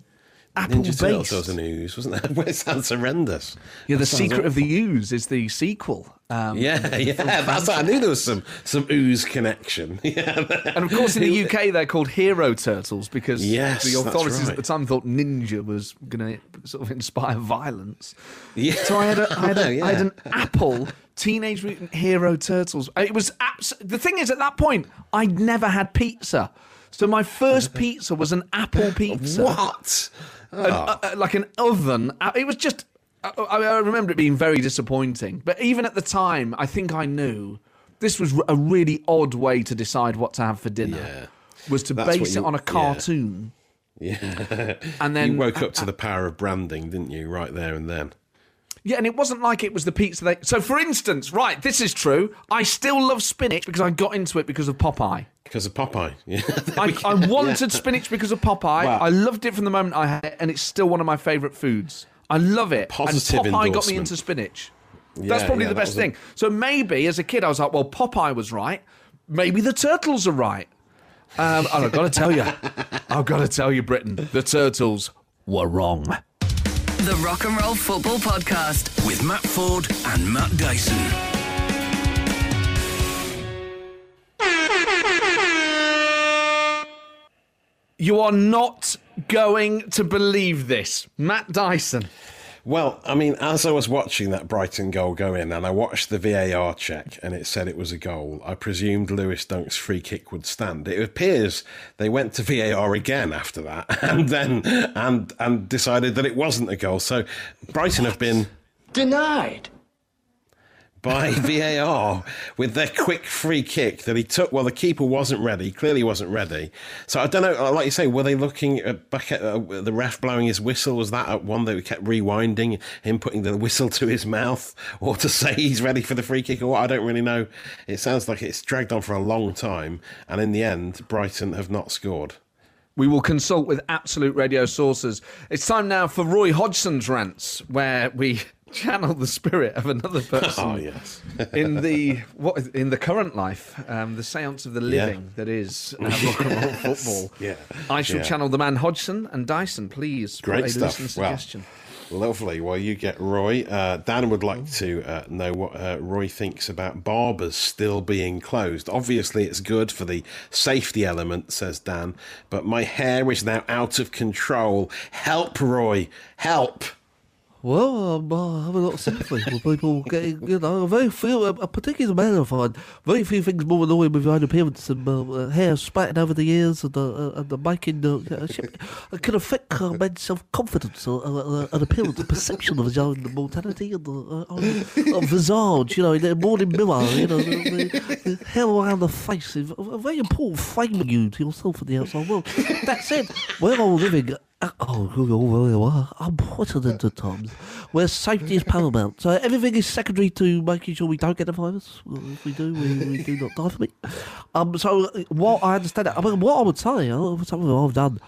apple Ninja Turtles. was an ooze, wasn't there? it sounds horrendous. yeah, the That sounds secret of the ooze is the sequel. Um, Yeah, yeah, that's. I knew there was some some ooze connection. Yeah, And of course, in the UK, they're called hero turtles because Yes, the authorities at the time thought ninja was going to sort of inspire violence. yeah. So I had, a, I, had a, Yeah. I had an Apple Teenage Mutant Hero Turtles. It was abs- the thing is at that point I'd never had pizza, so my first pizza was an apple pizza, What? An- uh, uh, like an oven. Uh, It was just. I, I I remember it being very disappointing, but even at the time, I think I knew this was a really odd way to decide what to have for dinner. Yeah. Was to That's base you- it on a yeah. cartoon, Yeah. and then you woke up to the power of branding, didn't you? Right there and then. Yeah, and it wasn't like it was the pizza they. So, for instance, right, this is true. I still love spinach because I got into it because of Popeye. Because of Popeye. Yeah. I, I wanted spinach because of Popeye. Wow. I loved it from the moment I had it, and it's still one of my favourite foods. I love it. Positive and Popeye got me into spinach. That's probably yeah, the that best was a- thing. So maybe as a kid, I was like, well, Popeye was right. Maybe the turtles are right. Um, and I've got to tell you, I've got to tell you, Britain, the turtles were wrong. The Rock and Roll Football Podcast. with Matt Ford and Matt Dyson. You are not going to believe this. Matt Dyson. Well, I mean, as I was watching that Brighton goal go in, and I watched the VAR check, and it said it was a goal, I presumed Lewis Dunk's free kick would stand. It appears they went to VAR again after that, and then and and decided that it wasn't a goal. So Brighton have been Denied. By VAR with their quick free kick that he took. Well, the keeper wasn't ready. Clearly, wasn't ready. So I don't know. Like you say, were they looking at, back at uh, the ref blowing his whistle? Was that at one that we kept rewinding him putting the whistle to his mouth, or to say he's ready for the free kick, or what? I don't really know. It sounds like it's dragged on for a long time, and in the end, Brighton have not scored. We will consult with absolute radio sources. It's time now for Roy Hodgson's rants, where we channel the spirit of another person Oh yes. in the what in the current life, um, the seance of the Yeah. living that is uh, rock and roll football. Yeah. I shall Yeah. channel the man Hodgson and Dyson. Please, Great stuff. Well. Lovely. Well, you get Roy. Uh, Dan would like to uh, know what uh, Roy thinks about barbers still being closed. Obviously, it's good for the safety element, says Dan, but my hair is now out of control. Help, Roy. Help. Well, um, I have a lot of sympathy for people getting, you know, a very few, a, particular man I find, very few things more annoying with your own appearance than uh, uh, hair spatting over the ears and, uh, uh, and the making, uh, uh, can affect uh, men's self-confidence uh, uh, uh, and appearance, perception of his own mortality and uh, uh, uh, visage, you know, in the morning mirror, you know, the, the, the hair around the face. A very important framing you to yourself in the outside world. That said, we're all living uh, Oh, very well. Unprecedented times where safety is paramount. So everything is secondary to making sure we don't get the virus. Well, If we do, we, we do not die from it. Um, so uh, what I understand, I mean, what I would say, uh, something I've done.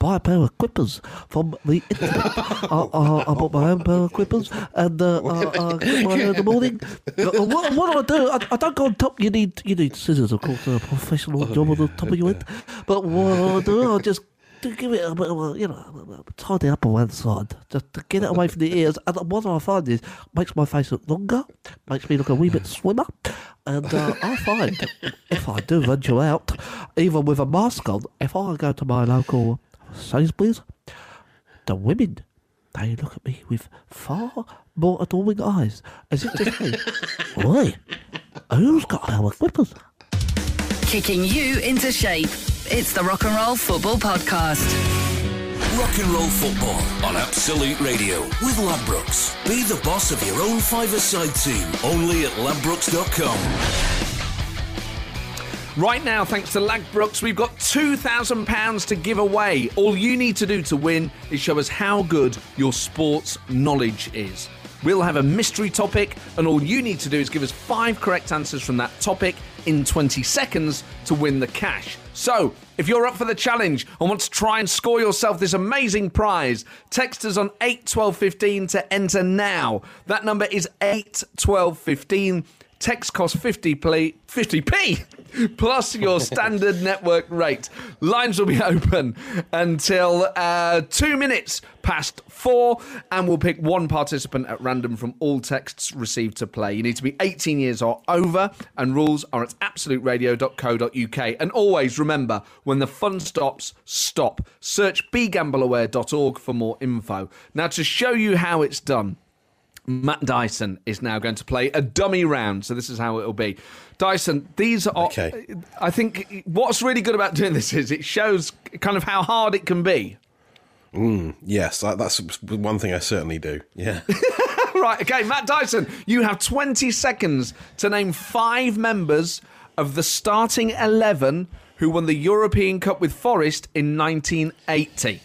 Buy a pair of clippers from the internet. I, I, I bought my own pair of clippers and uh, uh, uh, clip my hair in the morning. Uh, what, what do I do? I, I don't go on top. You need you need scissors, of course, a professional job on the top of your head. But what I do, I just to give it a bit of a, you know, tidy up on one side, just to get it away from the ears. And what I find is, makes my face look longer, makes me look a wee bit slimmer. And uh, I find, if I do venture out, even with a mask on, if I go to my local Sainsbury's, the women, they look at me with far more adoring eyes, as if to say, Oi, who's got our clippers? Kicking you into shape. It's the Rock and Roll Football Podcast. Rock and roll football on Absolute Radio with Ladbrokes. Be the boss of your own five-a-side team. Only at ladbrokes.com. Right now, thanks to Ladbrokes, we've got £2,000 to give away. All you need to do to win is show us how good your sports knowledge is. We'll have a mystery topic, and all you need to do is give us five correct answers from that topic in 20 seconds to win the cash. So, if you're up for the challenge and want to try and score yourself this amazing prize, text us on 81215 to enter now. That number is 81215. Text costs 50p, 50p plus your standard network rate. Lines will be open until uh, two minutes past four, and we'll pick one participant at random from all texts received to play. You need to be 18 years or over, and rules are at absoluteradio.co.uk. And always remember when the fun stops, stop. Search begambleaware.org for more info. Now, to show you how it's done, Matt Dyson is now going to play a dummy round. So this is how it'll be. Dyson, these are. Okay. I think what's really good about doing this is it shows kind of how hard it can be. Yes, that's one thing I certainly do. Yeah. right. Okay, Matt Dyson, you have 20 seconds to name five members of the starting 11 who won the European Cup with Forest in 1980.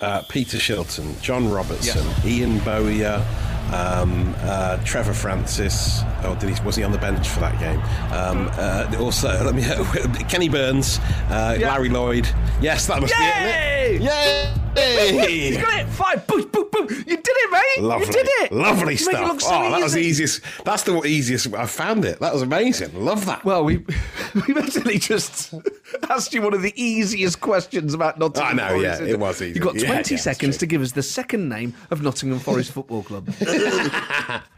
Uh, Peter Shilton, John Robertson, Ian Bowyer, um, uh, Trevor Francis. Oh, did he? Was he on the bench for that game? Um, uh, also, let me. Kenny Burns, uh, Yeah. Larry Lloyd. Yes, that must Yay! be it. Yay! You got it! Five! Boom, boom, boom! You did it, mate! Lovely, You did it! lovely You make it stuff. so oh, that was the easiest. That's the easiest. I found it. That was amazing. Love that. Well, we we basically just asked you one of the easiest questions about Nottingham I know, Forest. yeah, isn't it was easy. You've got 20 yeah, it's seconds to give us the second name of Nottingham Forest Football Club.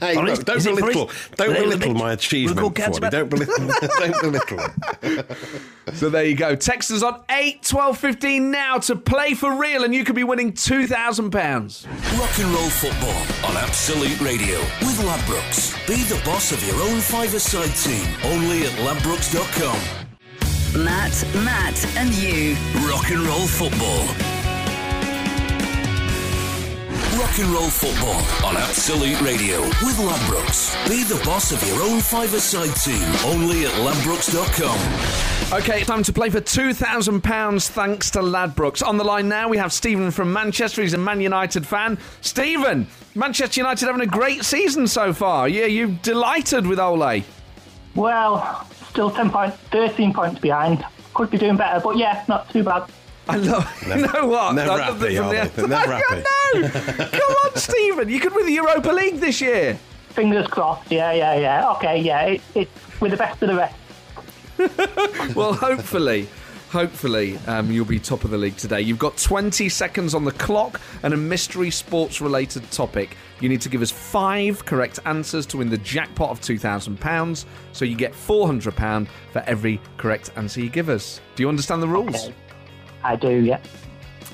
Hey, Forest? look, don't Is it belittle, Forest? don't Are they the belittle my achievement. We'll go cats Fordy. Don't belittle, don't belittle so there you go. Text us on 8 12 15 now to play for real, and you could be winning £2,000. Rock and roll football on Absolute Radio with Ladbrokes. Be the boss of your own five-a-side team. Only at ladbrokes.com. Matt, Matt, and you. Rock and roll football. Rock and roll football on Absolute Radio with Ladbrokes. Be the boss of your own five-a-side team. Only at ladbrokes.com. Okay, time to play for £2,000 thanks to Ladbrokes. On the line now, we have Stephen from Manchester. He's a Man United fan. Stephen, Manchester United having a great season so far. Yeah, you delighted with Ole. Well, still 10 points, 13 points behind. Could be doing better, but yeah, not too bad. I love. you know what? never I love happy, it from are the- they? They're never happy. I know. Come on, Stephen. You could win the Europa League this year. Fingers crossed. Yeah, yeah, yeah. Okay, yeah. It, it's with the best of the rest. Well, hopefully. Hopefully, um, you'll be top of the league today. You've got 20 seconds on the clock and a mystery sports related topic. You need to give us five correct answers to win the jackpot of £2,000. So you get £400 for every correct answer you give us. Do you understand the rules? Okay. I do, yeah.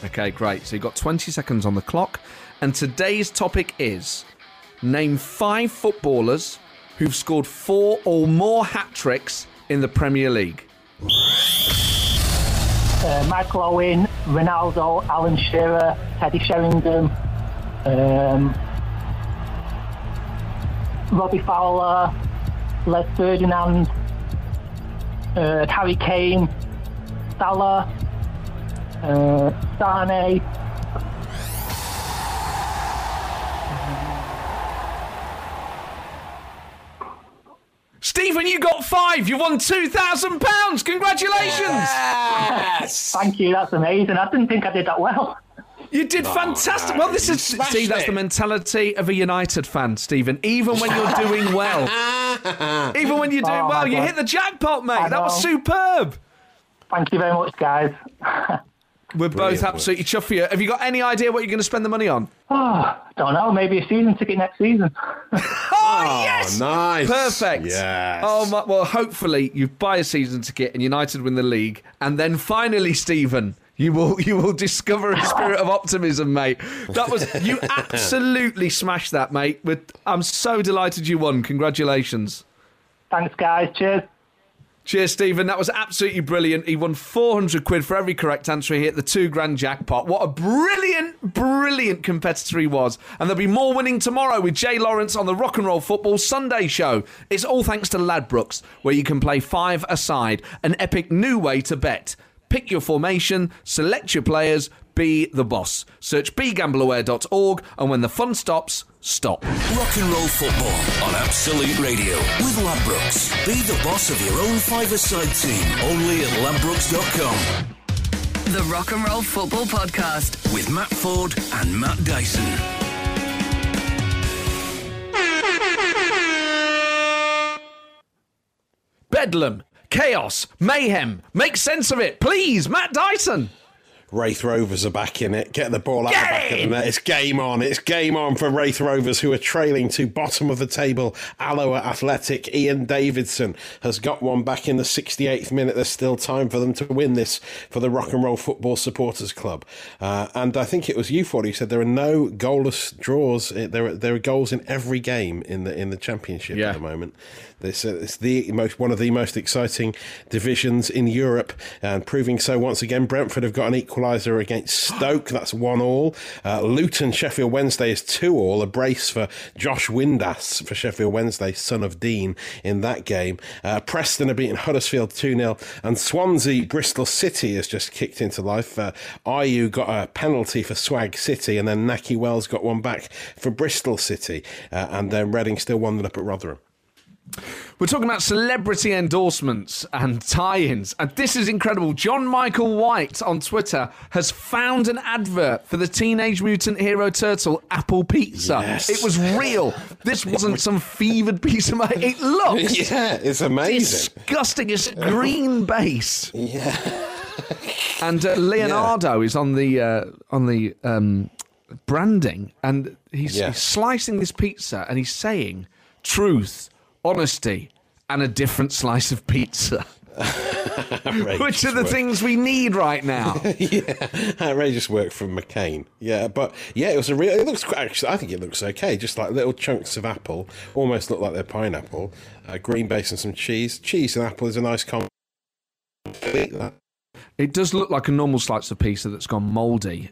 Okay, great. So you've got 20 seconds on the clock. And today's topic is name five footballers who've scored four or more hat tricks in the Premier League. Uh, Michael Ronaldo, Alan Shearer, Teddy Sheringham, um, Robbie Fowler, Les Ferdinand, uh, Harry Kane, Salah, uh, Sane, Stephen, you got five. You won £2,000. Congratulations. Yes. Thank you, that's amazing. I didn't think I did that well. You did fantastic. Well, this is see that's it. the mentality of a United fan, Stephen. Even when you're doing well, even when you're doing Oh, well, you God. hit the jackpot, mate. That was superb. Thank you very much, guys. We're both Brilliant work. absolutely chuffed for you. Have you got any idea what you're going to spend the money on? Oh, don't know, maybe a season ticket next season. Oh, oh, yes! nice. Perfect. Yes. Oh my, well, hopefully you buy a season ticket and United win the league, and then finally, Stephen, you will you will discover a spirit of optimism, mate. That was you absolutely smashed that, mate. With I'm so delighted you won. Congratulations. Thanks, guys. Cheers. Cheers, Stephen. That was absolutely brilliant. He won 400 quid for every correct answer. He hit the two grand jackpot. What a brilliant, brilliant competitor he was. And there'll be more winning tomorrow with Jay Lawrence on the Rock and Roll Football Sunday show. It's all thanks to Ladbrokes, where you can play five aside, an epic new way to bet. Pick your formation, select your players, be the boss. Search begambleaware.org, and when the fun stops, stop. Rock and roll football on Absolute Radio with Ladbrokes. Be the boss of your own five-a-side team. Only at ladbrokes.com The Rock and Roll Football Podcast. with Matt Ford and Matt Dyson. Bedlam, chaos, mayhem. Make sense of it, please, Matt Dyson. Raith Rovers are back in it. Get the ball out Get the back of the net. It's game on. It's game on for Raith Rovers, who are trailing to bottom of the table. Alloa Athletic. Ian Davidson has got one back in the 68th minute. There's still time for them to win this for the Rock and Roll Football Supporters Club. Uh, and I think it was you, Ford, who said there are no goalless draws. There are, there are goals in every game in the in the Championship Yeah. at the moment. This it's the most one of the most exciting divisions in Europe, and proving so once again. Brentford have got an equaliser against Stoke. That's one all. Uh, Luton Sheffield Wednesday is two all. A brace for Josh Windass for Sheffield Wednesday, son of Dean, in that game. Uh, Preston are beating Huddersfield two 0 and Swansea Bristol City has just kicked into life. Uh, Ayew got a penalty for Swansea City, and then Nakhi Wells got one back for Bristol City, uh, and then Reading still one up at Rotherham. We're talking about celebrity endorsements and tie-ins, and this is incredible. John Michael White on Twitter has found an advert for the Teenage Mutant Hero Turtle Apple Pizza. Yes. It was real. This wasn't some fevered piece of my. It looks Yeah, it's amazing. disgusting. It's green base. Yeah. and uh, Leonardo is on the uh, on the um, branding, and he's, Yeah. he's slicing this pizza, and he's saying truth, honesty, and a different slice of pizza, which are the work. things we need right now. yeah, outrageous work from McCain. Yeah, but yeah, it was a real. It looks. Actually, I think it looks okay. Just like little chunks of apple, almost look like they're pineapple. Uh, green base and some cheese. Cheese and apple is a nice combo. It does look like a normal slice of pizza that's gone mouldy.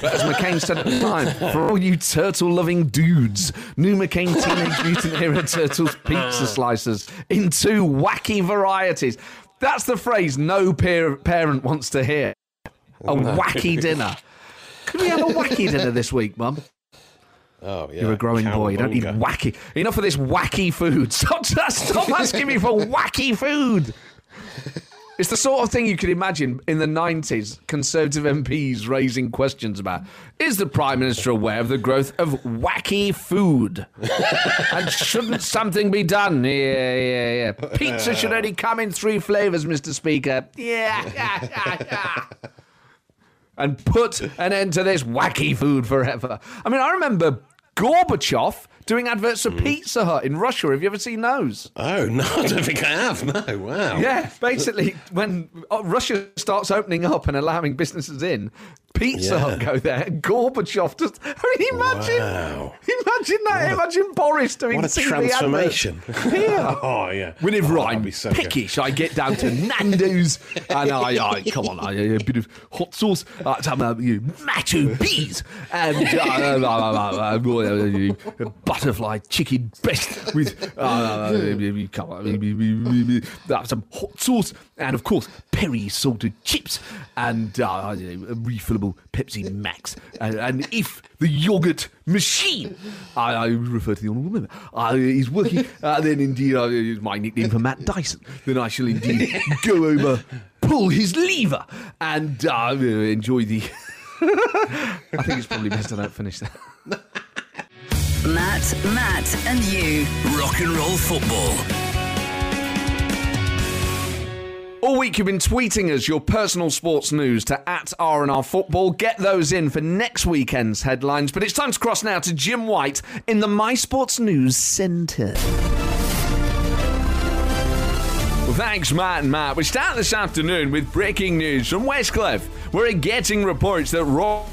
But as McCain said at the time, for all you turtle loving dudes, new McCain Teenage Mutant Hero Turtles pizza slices in two wacky varieties. That's the phrase no peer, parent wants to hear. A wacky dinner. Could we have a wacky dinner this week, Mum? Oh yeah, You're a growing boy. You don't need wacky. Enough of this wacky food. Stop, stop asking me for wacky food. It's the sort of thing you could imagine in the 90s, Conservative MPs raising questions about. Is the Prime Minister aware of the growth of wacky food? and shouldn't something be done? Yeah, yeah, yeah. Pizza should only come in three flavours, Mr. Speaker. Yeah, yeah, yeah, yeah. And put an end to this wacky food forever. I mean, I remember Gorbachev doing adverts for Pizza Hut in Russia. Have you ever seen those? Oh no, I don't think I have. No, wow. Yeah, basically, when uh, Russia starts opening up and allowing businesses in, Pizza Yeah. Hut go there. and Gorbachev just. I mean, imagine, Wow. imagine that. imagine Boris doing What a transformation. Yeah. oh yeah. Whenever Oh, I'm so good. peckish, I get down to Nando's and I, I come on, I, a bit of hot sauce, uh, some uh, you macho peas, and uh, uh, uh, uh, uh, uh, butterfly chicken breast with uh, uh, come on, uh, some hot sauce, and of course Peri salted chips and uh, know, a refillable Pepsi Max, and, and if the yogurt machine, I, I refer to the honourable member, uh, is working, uh, then indeed uh, is my nickname for Matt Dyson. Then I shall indeed go over, pull his lever, and uh, enjoy the. I think it's probably best I don't finish that. Matt, Matt, and you. Rock and roll football. Week you've been tweeting us your personal sports news to at R&R Football. Get those in for next weekend's headlines. But it's time to cross now to Jim White in the My Sports News Centre. Thanks, Matt and Matt. We start this afternoon with breaking news from Westcliff. We're getting reports that Rob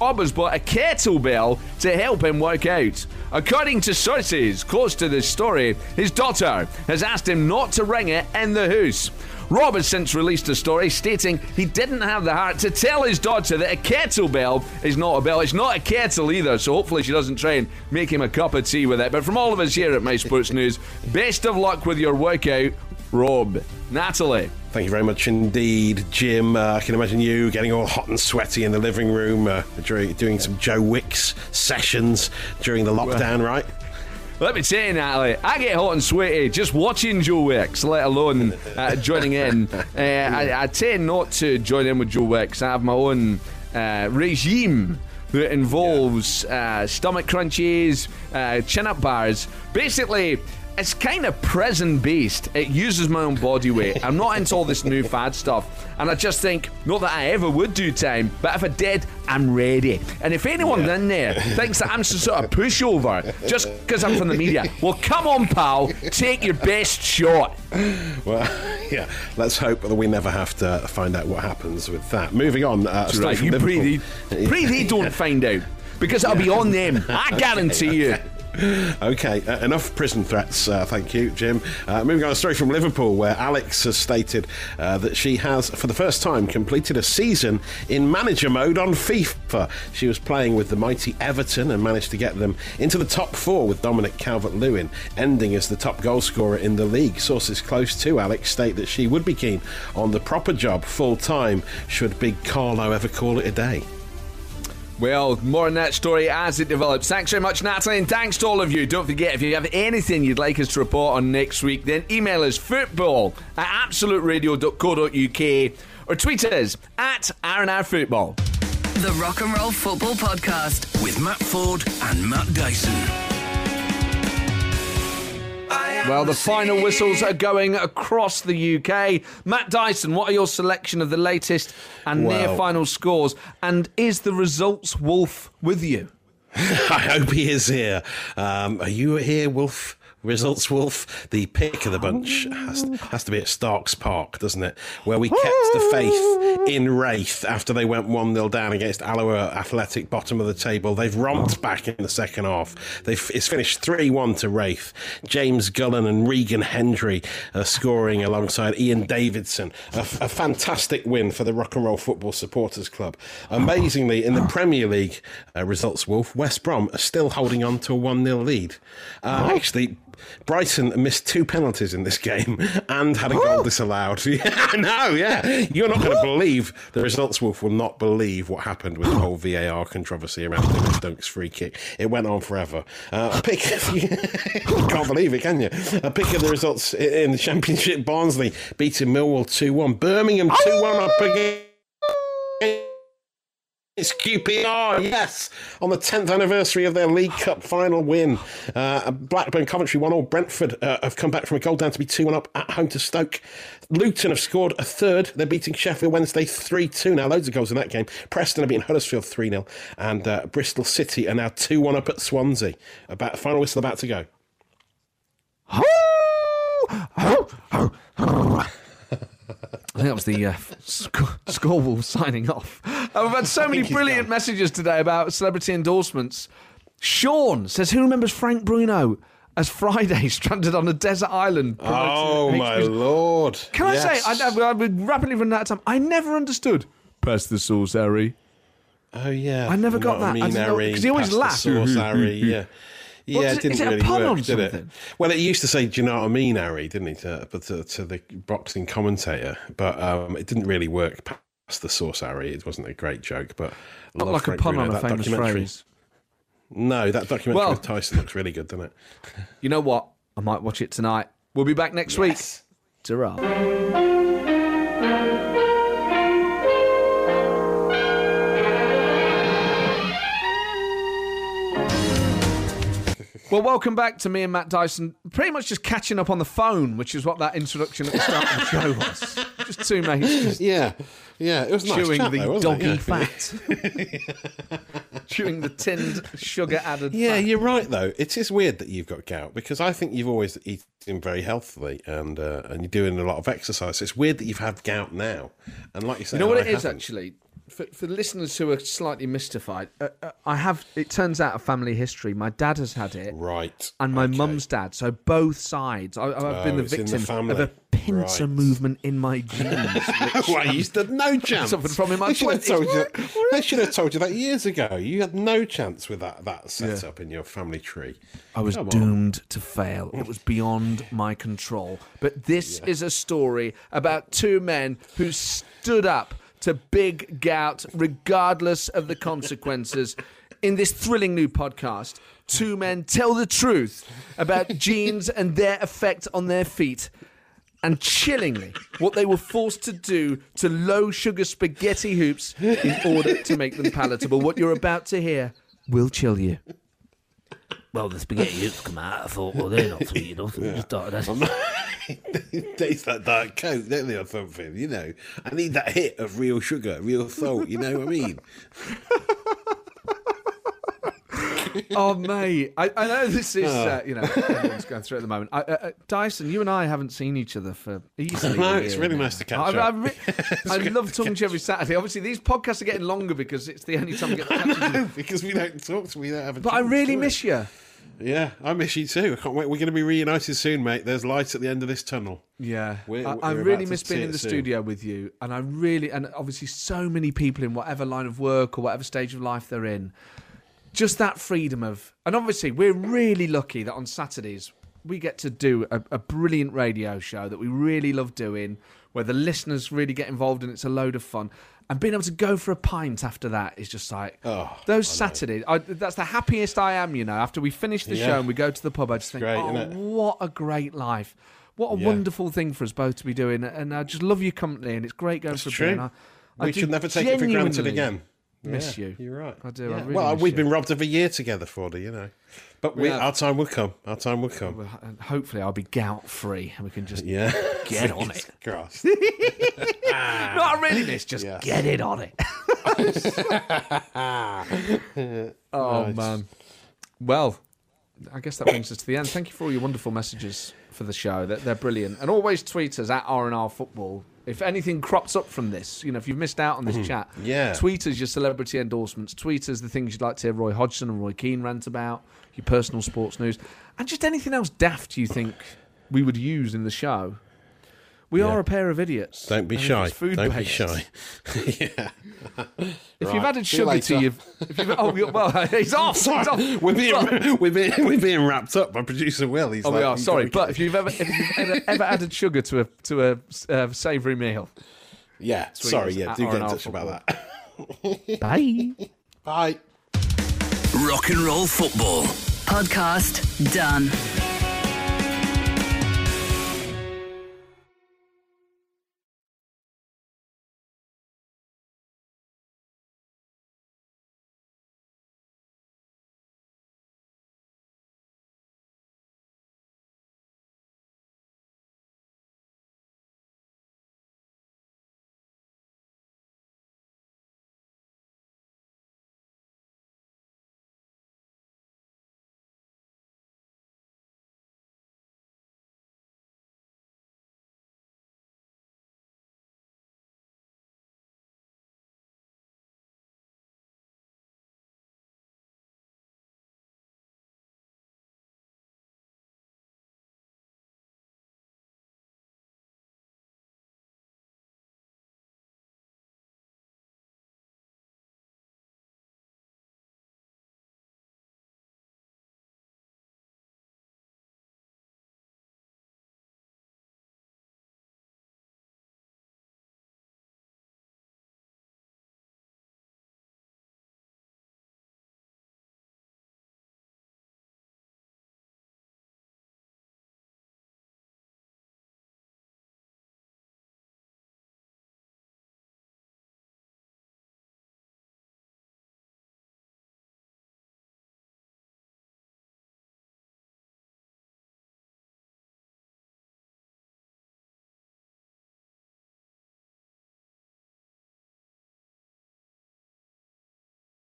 Rob has bought a kettlebell to help him work out. According to sources close to this story, his daughter has asked him not to ring it in the house. Rob has since released a story stating he didn't have the heart to tell his daughter that a kettlebell is not a bell. It's not a kettle either, so hopefully she doesn't try and make him a cup of tea with it. But from all of us here at My Sports News, best of luck with your workout, Rob. Natalie. Thank you very much indeed, Jim. Uh, I can imagine you getting all hot and sweaty in the living room uh, during doing some Joe Wicks sessions during the lockdown, right? Let me tell you, Natalie, I get hot and sweaty just watching Joe Wicks, let alone uh, joining in. Uh, I, I tend not to join in with Joe Wicks. I have my own uh, regime that involves uh, stomach crunches, uh, chin up bars. Basically, it's kind of prison based. It uses my own body weight. I'm not into all this new fad stuff. And I just think, not that I ever would do time, but if I did, I'm ready. And if anyone in there thinks that I'm some sort of pushover just because I'm from the media, well, come on, pal, take your best shot. Well, yeah. Let's hope that we never have to find out what happens with that. Moving on. Uh, Right, you Liverpool. pray they, pray they don't find out because I'll be on them. I guarantee you. Okay, uh, enough prison threats. Uh, thank you, Jim. Uh, moving on, a story from Liverpool where Alex has stated uh, that she has, for the first time, completed a season in manager mode on FIFA. She was playing with the mighty Everton and managed to get them into the top four with Dominic Calvert Lewin, ending as the top goalscorer in the league. Sources close to Alex state that she would be keen on the proper job full time should Big Carlo ever call it a day. Well, more on that story as it develops. Thanks very much, Natalie, and thanks to all of you. Don't forget, if you have anything you'd like us to report on next week, then email us football at absoluteradio.co.uk or tweet us at R&R Football. The Rock and Roll Football Podcast. With Matt Ford and Matt Dyson. Well, the final whistles are going across the UK. Matt Dyson, what are your selection of the latest and near final scores? And is the results wolf with you? I hope he is here. Um, are you here, Wolf? Results, Wolf. The pick of the bunch has, has to be at Starks Park, doesn't it? Where we kept the faith in Raith after they went 1 0 down against Alloa Athletic, bottom of the table. They've romped back in the second half. They've, it's finished 3 1 to Raith. James Gullan and Regan Hendry are scoring alongside Ian Davidson. A, a fantastic win for the Rock and Roll Football Supporters Club. Amazingly, in the Premier League uh, results, Wolf, West Brom are still holding on to a 1 0 lead. Uh, Actually, Brighton missed two penalties in this game and had a goal disallowed. Yeah, know, yeah. You're not going to believe the results, Wolf will not believe what happened with the whole VAR controversy around Dennis Dunk's free kick. It went on forever. Uh, a pick, can't believe it, can you? A pick of the results in the Championship Barnsley beating Millwall 2 1. Birmingham 2 1 up again. It's QPR, yes, on the 10th anniversary of their League Cup final win. Uh, Blackburn Coventry 1 all. Brentford uh, have come back from a goal down to be 2 1 up at home to Stoke. Luton have scored a third. They're beating Sheffield Wednesday 3 2. Now, loads of goals in that game. Preston are beating Huddersfield 3 0. And uh, Bristol City are now 2 1 up at Swansea. About Final whistle about to go. I think that was the uh, sc- score wolf signing off. Uh, we've had so many brilliant messages today about celebrity endorsements. Sean says, "Who remembers Frank Bruno as Friday stranded on a desert island?" Oh, my HB's lord. Can I say, I, I've been rapidly running out of time. I never understood. Pass the sauce, Harry. Oh, yeah. I never got that. I mean, didn't know- Harry? 'cause he always laughed. sauce, Harry, yeah. Yeah, it- didn't it really work, did something? it? Well, it used to say, "Do you know what I mean, Harry?" Didn't it? To, but to, to the boxing commentator, but um, it didn't really work past the source, Harry. It wasn't a great joke, but Not like a pun Bruno. on a famous phrase. No, that documentary Well- with Tyson looks really good, doesn't it? You know what? I might watch it tonight. We'll be back next week. Ta-ra. Well, welcome back to me and Matt Dyson. Pretty much just catching up on the phone, which is what that introduction at the start of the show was. Just two mates just Yeah, yeah, it was a nice chewing chat, the though, doggy? Yeah. fat. chewing the tinned sugar added Yeah, fat. you're right though. It is weird that you've got gout because I think you've always eaten very healthily and uh, and you're doing a lot of exercise. It's weird that you've had gout now, and like you say, You know what I it is haven't. actually? For, for listeners who are slightly mystified, uh, uh, I have, it turns out, a family history. My dad has had it. Right, and my okay. mum's dad. So both sides. I, I've been Oh, the the victim family. of a pincer Right. movement in my genes. which, Well, you stood no chance. suffered from in my they should, have told you that, they should have told you that years ago. You had no chance with that that set up in your family tree. I was Come on. doomed to fail. It was beyond my control. But this is a story about two men who stood up to big gout, regardless of the consequences. In this thrilling new podcast, two men tell the truth about genes and their effect on their feet. And chillingly, what they were forced to do to low sugar spaghetti hoops in order to make them palatable. What you're about to hear will chill you. Well, the spaghetti hoops come out. I thought, well, they're not sweet enough. We just started that. Taste that Diet Coke, don't they, or something? You know, I need that hit of real sugar, real salt. You know what I mean? Oh, mate. I, I know this is, Ah. uh, you know, everyone's going through at the moment. I, uh, uh, Dyson, you and I haven't seen each other for easily. No, it's year really now. nice to catch I, I, up. re- I love talking to you every Saturday. Obviously, these podcasts are getting longer because it's the only time we get to catch each because we don't talk, so we don't have a But I really do we? miss you. Yeah, I miss you too. I can't wait. We're going to be reunited soon, mate. There's light at the end of this tunnel. Yeah, We're- I, we're I really miss being in the soon. studio with you, and I really, and obviously, so many people in whatever line of work or whatever stage of life they're in, just that freedom of, and obviously, we're really lucky that on Saturdays we get to do a, a brilliant radio show that we really love doing, where the listeners really get involved and it's a load of fun. And being able to go for a pint after that is just like Oh, those Saturdays. I, that's the happiest I am, you know. After we finish the Yeah. show and we go to the pub, I just think, great, oh, what a great life. What a Yeah. wonderful thing for us both to be doing. And I just love your company, and it's great going That's for a beer. and I, I we should never take it for granted again. Miss Yeah, you. You're right. I do, I really well, miss we've you. been robbed of a year together, Fordy, you know. But we, have. our time will come. Our time will come. Well, and hopefully, I'll be gout free, and we can just Yeah. get on it. Crossed. Not really this, just Yes. get it on it. oh man. Well, I guess that brings us to the end. Thank you for all your wonderful messages for the show. They're, they're brilliant. And always tweet us at R&R Football. If anything crops up from this, you know, if you've missed out on this mm-hmm. chat, Yeah. tweet us your celebrity endorsements. Tweet us the things you'd like to hear Roy Hodgson and Roy Keane rant about, your personal sports news, and just anything else daft you think we would use in the show. We Yeah. are a pair of idiots. Don't be shy. food Don't be shy. yeah. If Right. you've added See you sugar to later. your, if you've, oh well, he's off. He's off. We're being, we're, being, we're being wrapped up by producer Will. He's Oh, like, we are sorry, gotta but if you've ever if you've ever, ever added sugar to a to a uh, savoury meal, Yeah, Tweet sorry, yeah, do get in touch about that. bye. Bye. Rock and roll football. Podcast done.